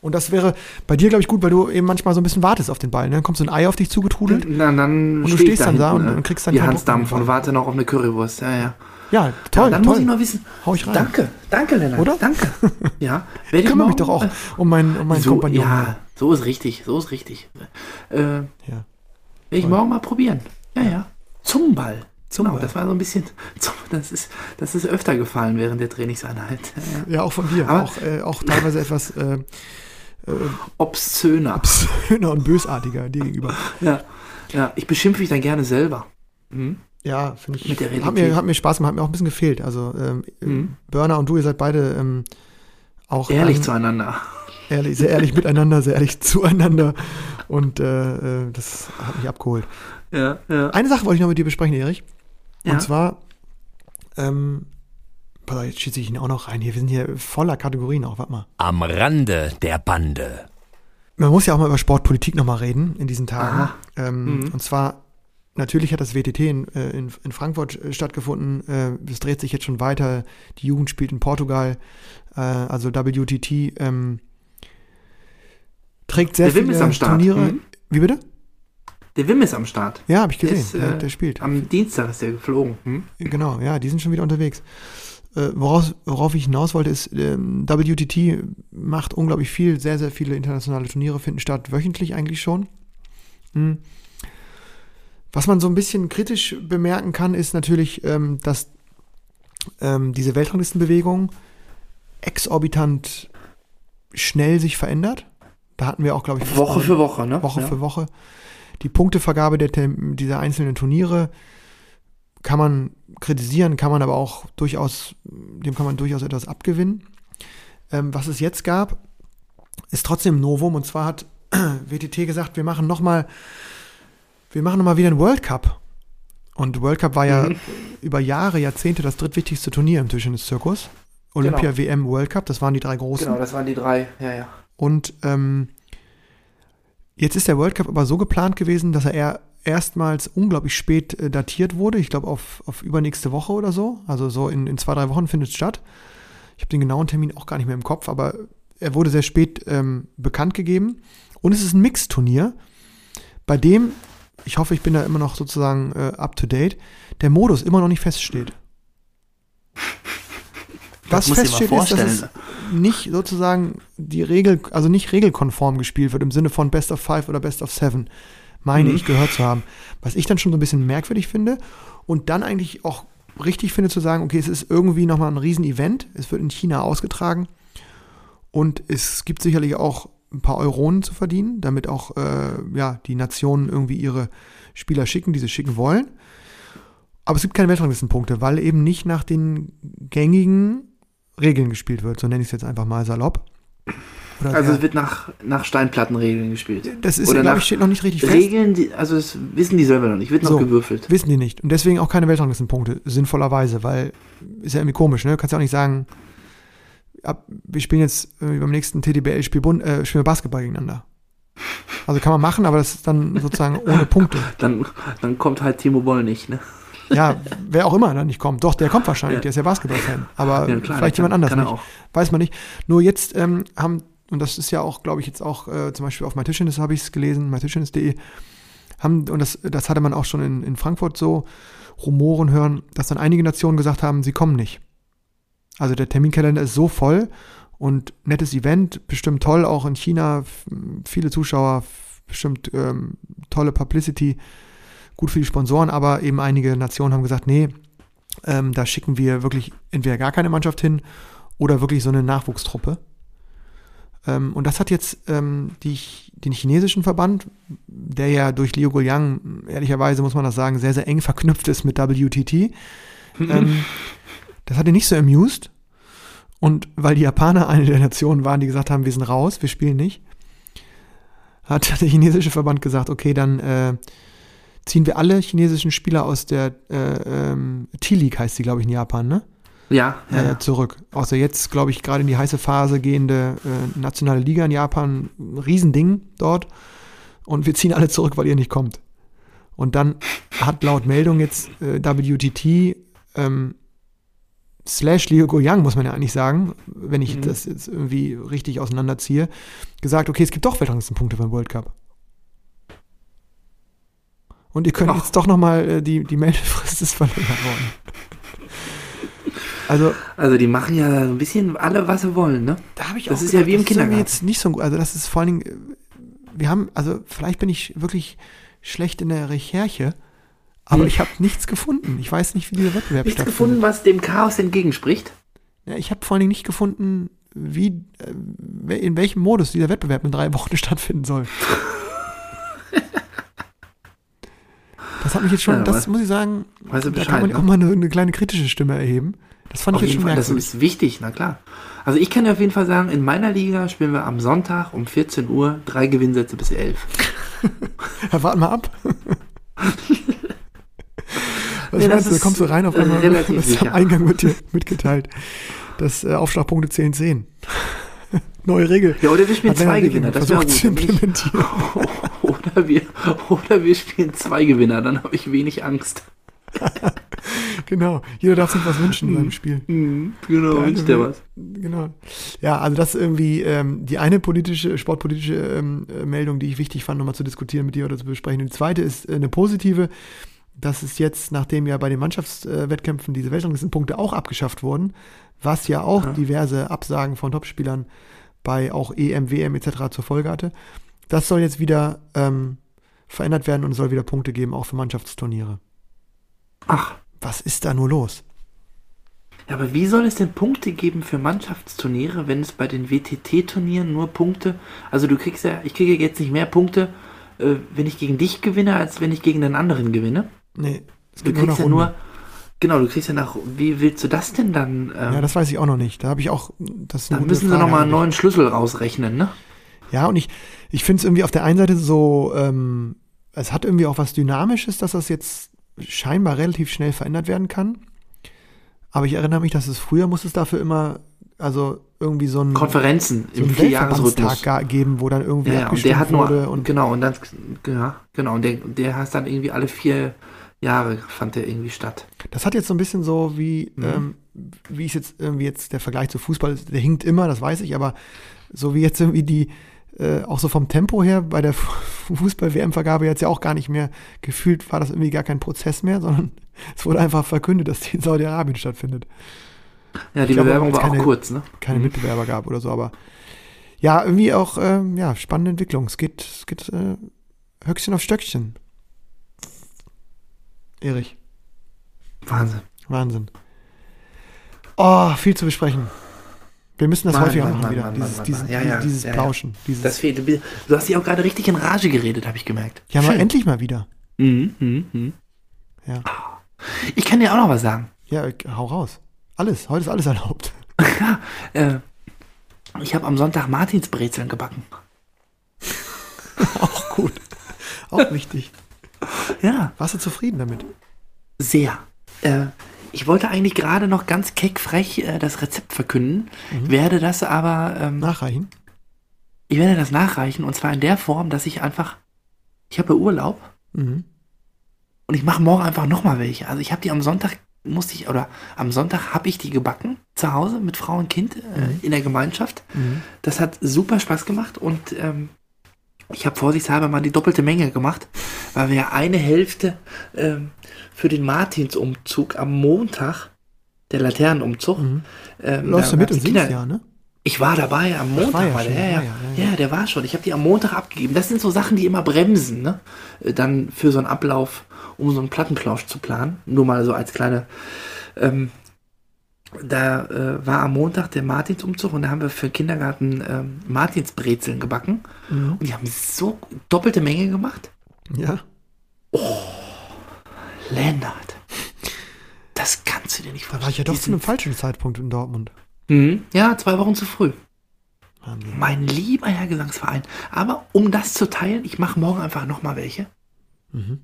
Und das wäre bei dir, glaube ich, gut, weil du eben manchmal so ein bisschen wartest auf den Ball. ne? Dann kommt so ein Ei auf dich zugetrudelt. Na, dann du steh ich stehst dann da hinten, und- ne? und kriegst dann die Hansdampf und warte noch auf eine Currywurst. Ja, ja. Ja, toll, ja, dann toll. muss ich noch wissen. Hau ich rein. Danke, danke, Lennart. Oder? Danke. Ja, werde Ich kümmere mich doch auch äh, um meinen, um meinen so, Kompagnon. Ja, so ist richtig, so ist richtig. Äh, Ja. Werde ich morgen mal probieren. Ja, ja. Zum Ball. Zum genau, Ball. das war so ein bisschen, das ist, das ist öfter gefallen während der Trainingseinheit. Ja, ja. Auch von dir. Aber- auch, äh, auch teilweise etwas äh, Obszöner. schöner und bösartiger dir gegenüber. Ja, ja, ich beschimpfe mich dann gerne selber. Ja, finde ich. Mit der hat, mir, Realität. hat mir Spaß gemacht, hat mir auch ein bisschen gefehlt. Also, ähm, Mhm. Burner und du, ihr seid beide ähm, auch Ehrlich an- zueinander. ehrlich, sehr ehrlich miteinander, sehr ehrlich zueinander. Und äh, äh, das hat mich abgeholt. Ja, ja. Eine Sache wollte ich noch mit dir besprechen, Erich. ja. Und zwar, ähm, pass auf, jetzt schieße ich ihn auch noch rein hier. Wir sind hier voller Kategorien auch, warte mal. Am Rande der Bande. Man muss ja auch mal über Sportpolitik nochmal reden in diesen Tagen. Ähm, Mhm. Und zwar, natürlich hat das WTT in, äh, in, in Frankfurt äh, stattgefunden. Äh, Es dreht sich jetzt schon weiter. Die Jugend spielt in Portugal. Also WTT ähm, trägt sehr Der Wim viele ist am Start. Turniere. Mhm. Wie bitte? Der Wim ist am Start. Ja, habe ich gesehen. ist, der, äh, der spielt. Am Dienstag ist der geflogen. Hm? Genau, ja, die sind schon wieder unterwegs. äh, woraus, worauf ich hinaus wollte, ist, ähm, WTT macht unglaublich viel, sehr, sehr viele internationale Turniere finden statt, wöchentlich eigentlich schon. Hm. Was man so ein bisschen kritisch bemerken kann, ist natürlich, ähm, dass ähm, diese Weltranglistenbewegung exorbitant schnell sich verändert. Da hatten wir auch, glaube ich, Woche für Woche, ne? Woche ja. für Woche. Die Punktevergabe der, dieser einzelnen Turniere kann man kritisieren, kann man aber auch durchaus, dem kann man durchaus etwas abgewinnen. Ähm, was es jetzt gab, ist trotzdem Novum und zwar hat WTT gesagt, wir machen nochmal, wir machen nochmal wieder einen World Cup. Und World Cup war ja Mhm. über Jahre, Jahrzehnte das drittwichtigste Turnier im Tischtennis-Zirkus. Olympia, WM, World Cup, das waren die drei großen. Genau, das waren die drei, ja, ja. Und ähm, jetzt ist der World Cup aber so geplant gewesen, dass er eher erstmals unglaublich spät äh, datiert wurde. Ich glaube auf, auf übernächste Woche oder so. Also so in, in zwei, drei Wochen findet es statt. Ich habe den genauen Termin auch gar nicht mehr im Kopf, aber er wurde sehr spät ähm, bekannt gegeben. Und es ist ein Mixturnier, bei dem, ich hoffe, ich bin da immer noch sozusagen äh, up to date, der Modus immer noch nicht feststeht. Was feststeht, ist, dass es nicht sozusagen die Regel, also nicht regelkonform gespielt wird im Sinne von Best of Five oder Best of Seven, meine Mhm. ich gehört zu haben. Was ich dann schon so ein bisschen merkwürdig finde und dann eigentlich auch richtig finde zu sagen, okay, es ist irgendwie nochmal ein Riesenevent, es wird in China ausgetragen und es gibt sicherlich auch ein paar Euronen zu verdienen, damit auch äh, ja, die Nationen irgendwie ihre Spieler schicken, die sie schicken wollen. Aber es gibt keine Weltranglistenpunkte, weil eben nicht nach den gängigen Regeln gespielt wird, so nenne ich es jetzt einfach mal salopp. Oder Also es wird nach, nach Steinplattenregeln gespielt. das ist, oder glaube ich, steht noch nicht richtig fest. Regeln, die, also das wissen die selber noch nicht, wird noch So. gewürfelt. Wissen die nicht. Und deswegen auch keine Weltranglistenpunkte, sinnvollerweise, weil ist ja irgendwie komisch, ne? Du kannst ja auch nicht sagen, ab, wir spielen jetzt äh, beim nächsten TDBL-Spiel äh, spielen wir Basketball gegeneinander. Also kann man machen, aber das ist dann sozusagen ohne Punkte. Dann, dann kommt halt Timo Boll nicht, ne? Ja, wer auch immer dann nicht kommt. Doch, der kommt wahrscheinlich, Ja. der ist ja Basketball-Fan. Aber Ja, klar, vielleicht jemand anders kann nicht. Weiß man nicht. Nur jetzt ähm, haben, und das ist ja auch, glaube ich, jetzt auch äh, zum Beispiel auf MyTischtennis habe ich es gelesen, mytischtennis.de, haben, und das, das hatte man auch schon in, in Frankfurt so Rumoren hören, dass dann einige Nationen gesagt haben, sie kommen nicht. Also der Terminkalender ist so voll und nettes Event, bestimmt toll, auch in China, viele Zuschauer, bestimmt ähm, tolle Publicity, gut für die Sponsoren, aber eben einige Nationen haben gesagt, nee, ähm, da schicken wir wirklich entweder gar keine Mannschaft hin oder wirklich so eine Nachwuchstruppe. Ähm, und das hat jetzt ähm, die, den chinesischen Verband, der ja durch Liu Guoliang, ehrlicherweise muss man das sagen, sehr, sehr eng verknüpft ist mit WTT, ähm, das hat ihn nicht so amused. Und weil die Japaner eine der Nationen waren, die gesagt haben, wir sind raus, wir spielen nicht, hat der chinesische Verband gesagt, okay, dann äh, ziehen wir alle chinesischen Spieler aus der äh, ähm, T-League, heißt sie, glaube ich, in Japan, ne? Ja, ja, äh, ja. zurück. Außer jetzt, glaube ich, gerade in die heiße Phase gehende äh, nationale Liga in Japan, ein Riesending dort. Und wir ziehen alle zurück, weil ihr nicht kommt. Und dann hat laut Meldung jetzt äh, WTT ähm, slash Liu Guoyang, muss man ja eigentlich sagen, wenn ich Mhm. das jetzt irgendwie richtig auseinanderziehe, gesagt, okay, es gibt doch Weltranglistenpunkte beim World Cup. Und ihr könnt Ach. jetzt doch nochmal, äh, die, die Meldefrist ist verlängert worden. Also, Also die machen ja so ein bisschen alle, was sie wollen, ne? da habe ich Das auch ist ja wie im das ist Kindergarten. jetzt nicht so gut. Also das ist vor allen Dingen, äh, wir haben, also vielleicht bin ich wirklich schlecht in der Recherche, aber Hm. ich habe nichts gefunden. Ich weiß nicht, wie dieser Wettbewerb Nichts stattfindet. gefunden, was dem Chaos entgegenspricht. Ja, ich habe vor allen Dingen nicht gefunden, wie, äh, in welchem Modus dieser Wettbewerb in drei Wochen stattfinden soll. Das hat mich jetzt schon, Ja, das muss ich sagen, da Bescheid, kann man ne? auch mal eine, eine kleine kritische Stimme erheben. Das fand Auf ich jetzt schon Fall, das merkwürdig. ist wichtig, na klar. Also ich kann dir auf jeden Fall sagen, in meiner Liga spielen wir am Sonntag um 14 Uhr drei Gewinnsätze bis 11. Ja, warten mal ab. Was Nee, meinst du, da ist, kommst du rein auf einmal, das sicher. am Eingang wird dir mitgeteilt, dass äh, Aufschlagpunkte 10 10. Neue Regel. Ja, oder wir spielen Hat zwei Gewinner, das wäre gut. zu implementieren. oder, wir, oder wir spielen zwei Gewinner, dann habe ich wenig Angst. Genau. Jeder darf sich was wünschen in seinem Spiel. Mhm, genau, Der wünscht will- was. Genau. Ja, also das ist irgendwie ähm, die eine politische, sportpolitische ähm, äh, Meldung, die ich wichtig fand, nochmal zu diskutieren mit dir oder zu besprechen. Und die zweite ist äh, eine positive. Dass es jetzt, nachdem ja bei den Mannschaftswettkämpfen diese Weltranglistenpunkte auch abgeschafft wurden, was ja auch Ja. diverse Absagen von Topspielern bei auch EM, WM etc. zur Folge hatte, das soll jetzt wieder ähm, verändert werden und es soll wieder Punkte geben, auch für Mannschaftsturniere. Ach, Was ist da nur los? ja, aber wie soll es denn Punkte geben für Mannschaftsturniere, wenn es bei den WTT-Turnieren nur Punkte, also du kriegst ja, ich kriege jetzt nicht mehr Punkte, äh, wenn ich gegen dich gewinne, als wenn ich gegen den anderen gewinne. Nee, es Du nur kriegst nach ja nur, genau, du kriegst ja nach, wie willst du das denn dann? Ähm, Ja, das weiß ich auch noch nicht. Da habe ich auch, das gute müssen sie Frage nochmal einen neuen Schlüssel rausrechnen, ne? Ja, und ich, ich finde es irgendwie auf der einen Seite so, ähm, es hat irgendwie auch was Dynamisches, dass das jetzt scheinbar relativ schnell verändert werden kann. Aber ich erinnere mich, dass es früher muss es dafür immer, also irgendwie so ein, Konferenzen so im Vierjahresrhythmus. Geben, wo dann irgendwie Ja, ja, und abgestimmt der hat nur, wurde. Und genau, und dann, ja, genau, und der, der hat dann irgendwie alle vier Jahre fand der irgendwie statt. das hat jetzt so ein bisschen so wie, Mhm. ähm, wie ist jetzt irgendwie jetzt der Vergleich zu Fußball, der hinkt immer, das weiß ich, aber so wie jetzt irgendwie die, äh, auch so vom Tempo her bei der Fußball-WM-Vergabe jetzt ja auch gar nicht mehr gefühlt, war das irgendwie gar kein Prozess mehr, sondern es wurde einfach verkündet, dass die in Saudi-Arabien stattfindet. Ja, die Ich Bewerbung war auch keine- kurz, ne? Keine Mhm. Mitbewerber gab oder so, aber ja, irgendwie auch, ähm, ja, spannende Entwicklung. Es geht, es geht äh, Höchstchen auf Stöckchen. Erich, Wahnsinn. Wahnsinn. Oh, viel zu besprechen. Wir müssen das Mann, häufiger Mann, machen Mann, wieder. Dieses dieses. Ja, ja, dieses ja. Plauschen. Dieses, Das fehlt. Du hast dich auch gerade richtig in Rage geredet, habe ich gemerkt. ja, mal endlich mal wieder. Mhm, mhm, mhm. Ja. Ich kann dir auch noch was sagen. Ja, hau raus. Alles. Heute ist alles erlaubt. Äh, ich habe am Sonntag Martinsbrezeln gebacken. Auch gut. Auch wichtig. Ja, Warst du zufrieden damit? sehr. Äh, ich wollte eigentlich gerade noch ganz keckfrech äh, das Rezept verkünden, werde das aber, ähm, Nachreichen? ich werde das nachreichen und zwar in der Form, dass ich einfach, ich habe Urlaub Mhm. und ich mache morgen einfach nochmal welche. Also ich habe die am Sonntag, musste ich, oder am Sonntag habe ich die gebacken, zu Hause mit Frau und Kind äh, in der Gemeinschaft. Mhm. Das hat super Spaß gemacht und ähm, ich habe vorsichtshalber mal die doppelte Menge gemacht, weil wir ja eine Hälfte ähm, für den Martinsumzug am Montag, der Laternenumzug, Mhm. ähm, Läufst du mit und Kinder- ja, ne? Ich war dabei am Montag. war ja schon, der, ja, war ja, ja, ja, ja. ja, der war schon. Ich habe die am Montag abgegeben. Das sind so Sachen, die immer bremsen, ne? Äh, Dann für so einen Ablauf, um so einen Plattenplausch zu planen. Nur mal so als kleine. Ähm, da äh, war am Montag der Martinsumzug und da haben wir für den Kindergarten ähm, Martinsbrezeln gebacken. Mhm. Und die haben so doppelte Menge gemacht. Ja. Lennart. Das kannst du dir nicht Da vorstellen. war ich ja doch zu einem falschen Zeitpunkt in Dortmund. Mhm. Ja, zwei Wochen zu früh. Wahnsinn. Mein lieber Herr Gesangsverein. Aber um das zu teilen, ich mache morgen einfach nochmal welche. Meine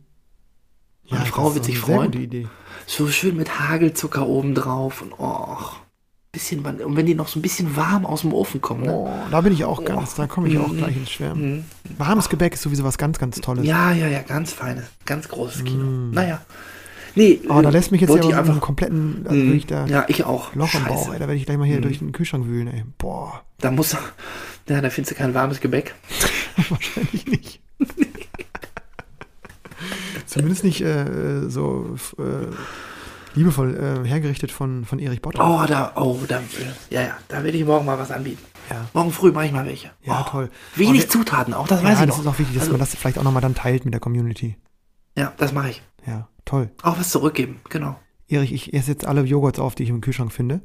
Frau das wird sich freuen. gute Idee. So schön mit Hagelzucker oben drauf und oh, bisschen, und wenn die noch so ein bisschen warm aus dem Ofen kommen. Ne? Oh, da bin ich auch ganz, da komme ich auch Mhm. gleich ins Schwärmen. Mhm. Warmes Gebäck ist sowieso was ganz, ganz Tolles. Ja, ja, ja, ganz feines, ganz großes Kino. Naja. Nee, Oh, da lässt mich jetzt ja ich einfach einen kompletten, also Mhm. wirklich da Ja, ich auch. Loch im Scheiße. Bauch, ey. Da werde ich gleich mal hier durch den Kühlschrank wühlen, ey. Boah, Da muss, ja, da findest du kein warmes Gebäck. wahrscheinlich nicht. Zumindest nicht äh, so äh, liebevoll äh, hergerichtet von, von Erich Bott. Oh, da, oh, da, ja, ja, da werde ich morgen mal was anbieten. Ja. Morgen früh mache ich mal welche. Ja, oh, toll. Wenig wir- Zutaten auch, das weiß Ja, ich das noch. ist auch wichtig, dass Also- man das vielleicht auch nochmal dann teilt mit der Community. Ja, das mache ich. Ja, toll. Auch was zurückgeben, genau. Erich, ich esse jetzt alle Joghurts auf, die ich im Kühlschrank finde.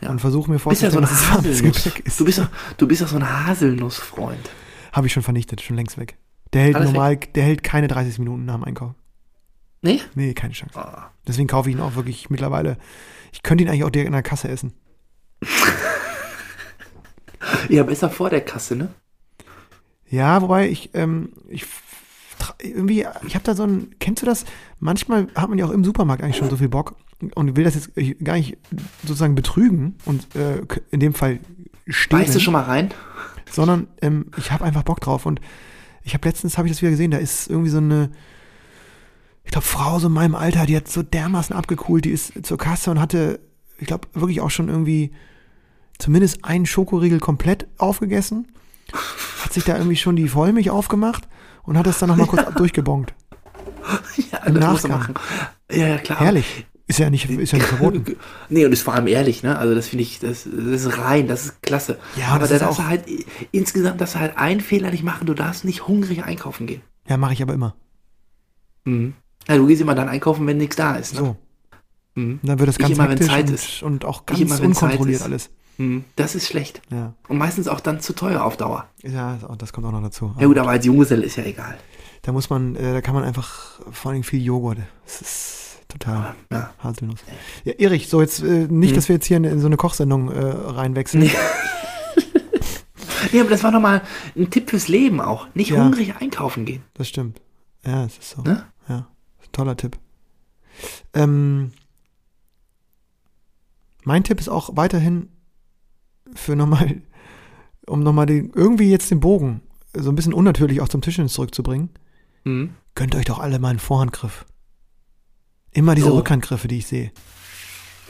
Ja. Und versuche mir bist ja so vorzustellen, dass es warmes ist. Du bist, doch, du bist doch so ein Haselnussfreund. Habe ich schon vernichtet, schon längst weg. Der hält Alles normal, der hält keine 30 Minuten nach dem Einkauf. Nee? Nee, keine Chance. Oh. Deswegen kaufe ich ihn auch wirklich mittlerweile. Ich könnte ihn eigentlich auch direkt in der Kasse essen. Ja, besser vor der Kasse, ne? Ja, wobei ich, ähm, ich irgendwie, ich habe da so ein, kennst du das? Manchmal hat man ja auch im Supermarkt eigentlich schon so viel Bock und will das jetzt gar nicht sozusagen betrügen und äh, in dem Fall stehlen, Beißt du schon mal rein? sondern ähm, ich habe einfach Bock drauf und ich habe letztens, habe ich das wieder gesehen, da ist irgendwie so eine, ich glaube, Frau so in meinem Alter, die hat so dermaßen abgekühlt, die ist zur Kasse und hatte, ich glaube, wirklich auch schon irgendwie zumindest einen Schokoriegel komplett aufgegessen, hat sich da irgendwie schon die Vollmilch aufgemacht und hat das dann nochmal kurz durchgebongt. ja, Im das Nachgang. Ja, ja, klar. Herrlich. Ist ja nicht, ist ja nicht verboten. Nee, und ist vor allem ehrlich, ne? Also das finde ich, das, das ist rein, das ist klasse. Ja, aber das da ist auch- du halt insgesamt darfst du halt einen Fehler nicht machen, du darfst nicht hungrig einkaufen gehen. Ja, mache ich aber immer. Mhm. Ja, du gehst immer dann einkaufen, wenn nichts da ist. Ne? So. Mhm. Dann wird das ganz immer, Zeit und, ist. und auch ganz immer, unkontrolliert alles. Mhm. Das ist schlecht. Ja. Und meistens auch dann zu teuer auf Dauer. Ja, das kommt auch noch dazu. Ja gut, aber als Junggeselle ist ja egal. Da muss man, äh, da kann man einfach vor allem viel Joghurt. Das ist total Ja. Haselnuss. Ja, Erich, so jetzt äh, nicht, Mhm. dass wir jetzt hier in, in so eine Kochsendung äh, reinwechseln. Nee. Nee, aber das war nochmal ein Tipp fürs Leben auch. Nicht Ja. hungrig einkaufen gehen. Das stimmt. Ja, es ist so. Ne? Ja, toller Tipp. Ähm, mein Tipp ist auch weiterhin für nochmal, um nochmal den, irgendwie jetzt den Bogen so ein bisschen unnatürlich auch zum Tischtennis zurückzubringen. Mhm. Gönnt euch doch alle mal einen Vorhandgriff. Immer diese Oh. Rückhandgriffe, die ich sehe.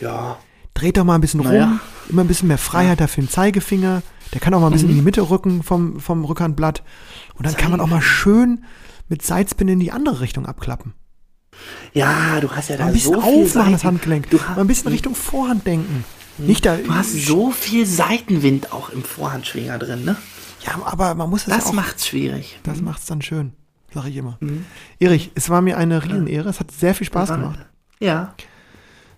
Ja. Dreht doch mal ein bisschen Naja. rum, immer ein bisschen mehr Freiheit dafür im Zeigefinger. Der kann auch mal ein bisschen Mhm. in die Mitte rücken vom, vom Rückhandblatt. Und dann kann man auch mal schön mit Seitspin in die andere Richtung abklappen. Ja, du hast ja da Mal ein bisschen so aufmachen, das Handgelenk. Du, Mal hast, ein bisschen Richtung Vorhand denken. Nicht da. du hast so viel Seitenwind auch im Vorhandschwinger drin, ne? Ja, aber man muss das, Das ja auch. macht's schwierig. Das macht's dann schön. Sag ich immer. Mhm. Erich, es war mir eine Riesenehre. Es hat sehr viel Spaß gemacht. Ja.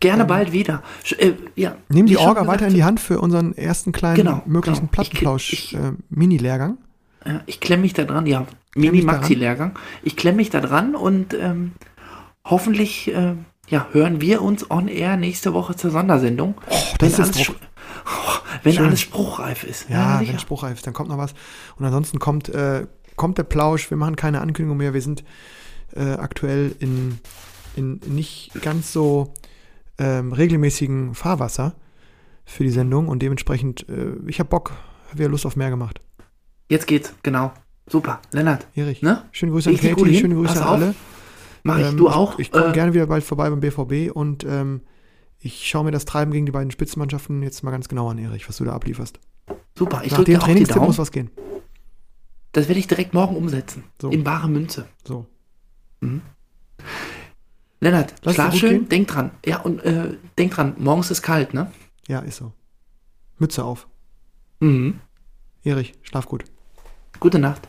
Gerne bald wieder. Äh, ja. Nimm die Orga weiter in die Hand für unseren ersten kleinen Genau, möglichen genau. Ich- ich- Plattenplausch-Mini-Lehrgang. Ja, ich klemme mich da dran, ja. Mini-Maxi-Lehrgang. Ich klemme mich da dran und ähm, hoffentlich äh, ja, hören wir uns on air nächste Woche zur Sondersendung. wenn das ist alles, Druck. oh, wenn Schön. alles spruchreif ist. Ja, sicher. wenn spruchreif ist, dann kommt noch was. Und ansonsten kommt, äh, kommt der Plausch. Wir machen keine Ankündigung mehr. Wir sind äh, aktuell in, in nicht ganz so ähm, regelmäßigen Fahrwasser für die Sendung und dementsprechend, äh, ich habe Bock, habe wieder Lust auf mehr gemacht. Jetzt geht's, genau. Super. Lennart, Erich, Ne? schöne Grüße an Katie, schöne Grüße Pass an auf. alle. mach ich. Ähm, du auch? Ich, ich komme Äh, gerne wieder bald vorbei beim BVB und ähm, ich schaue mir das Treiben gegen die beiden Spitzenmannschaften jetzt mal ganz genau an, Erich, was du da ablieferst. Super, ich Nach drücke dem dir auch die Daumen. muss was gehen. Das werde ich direkt morgen umsetzen. So. In bare Münze. So. Lennart, Lass schlaf schön, gehen. denk dran. Ja, und äh, denk dran, morgens ist kalt, ne? Ja, ist so. Mütze auf. Mhm. Erich, schlaf gut. Gute Nacht.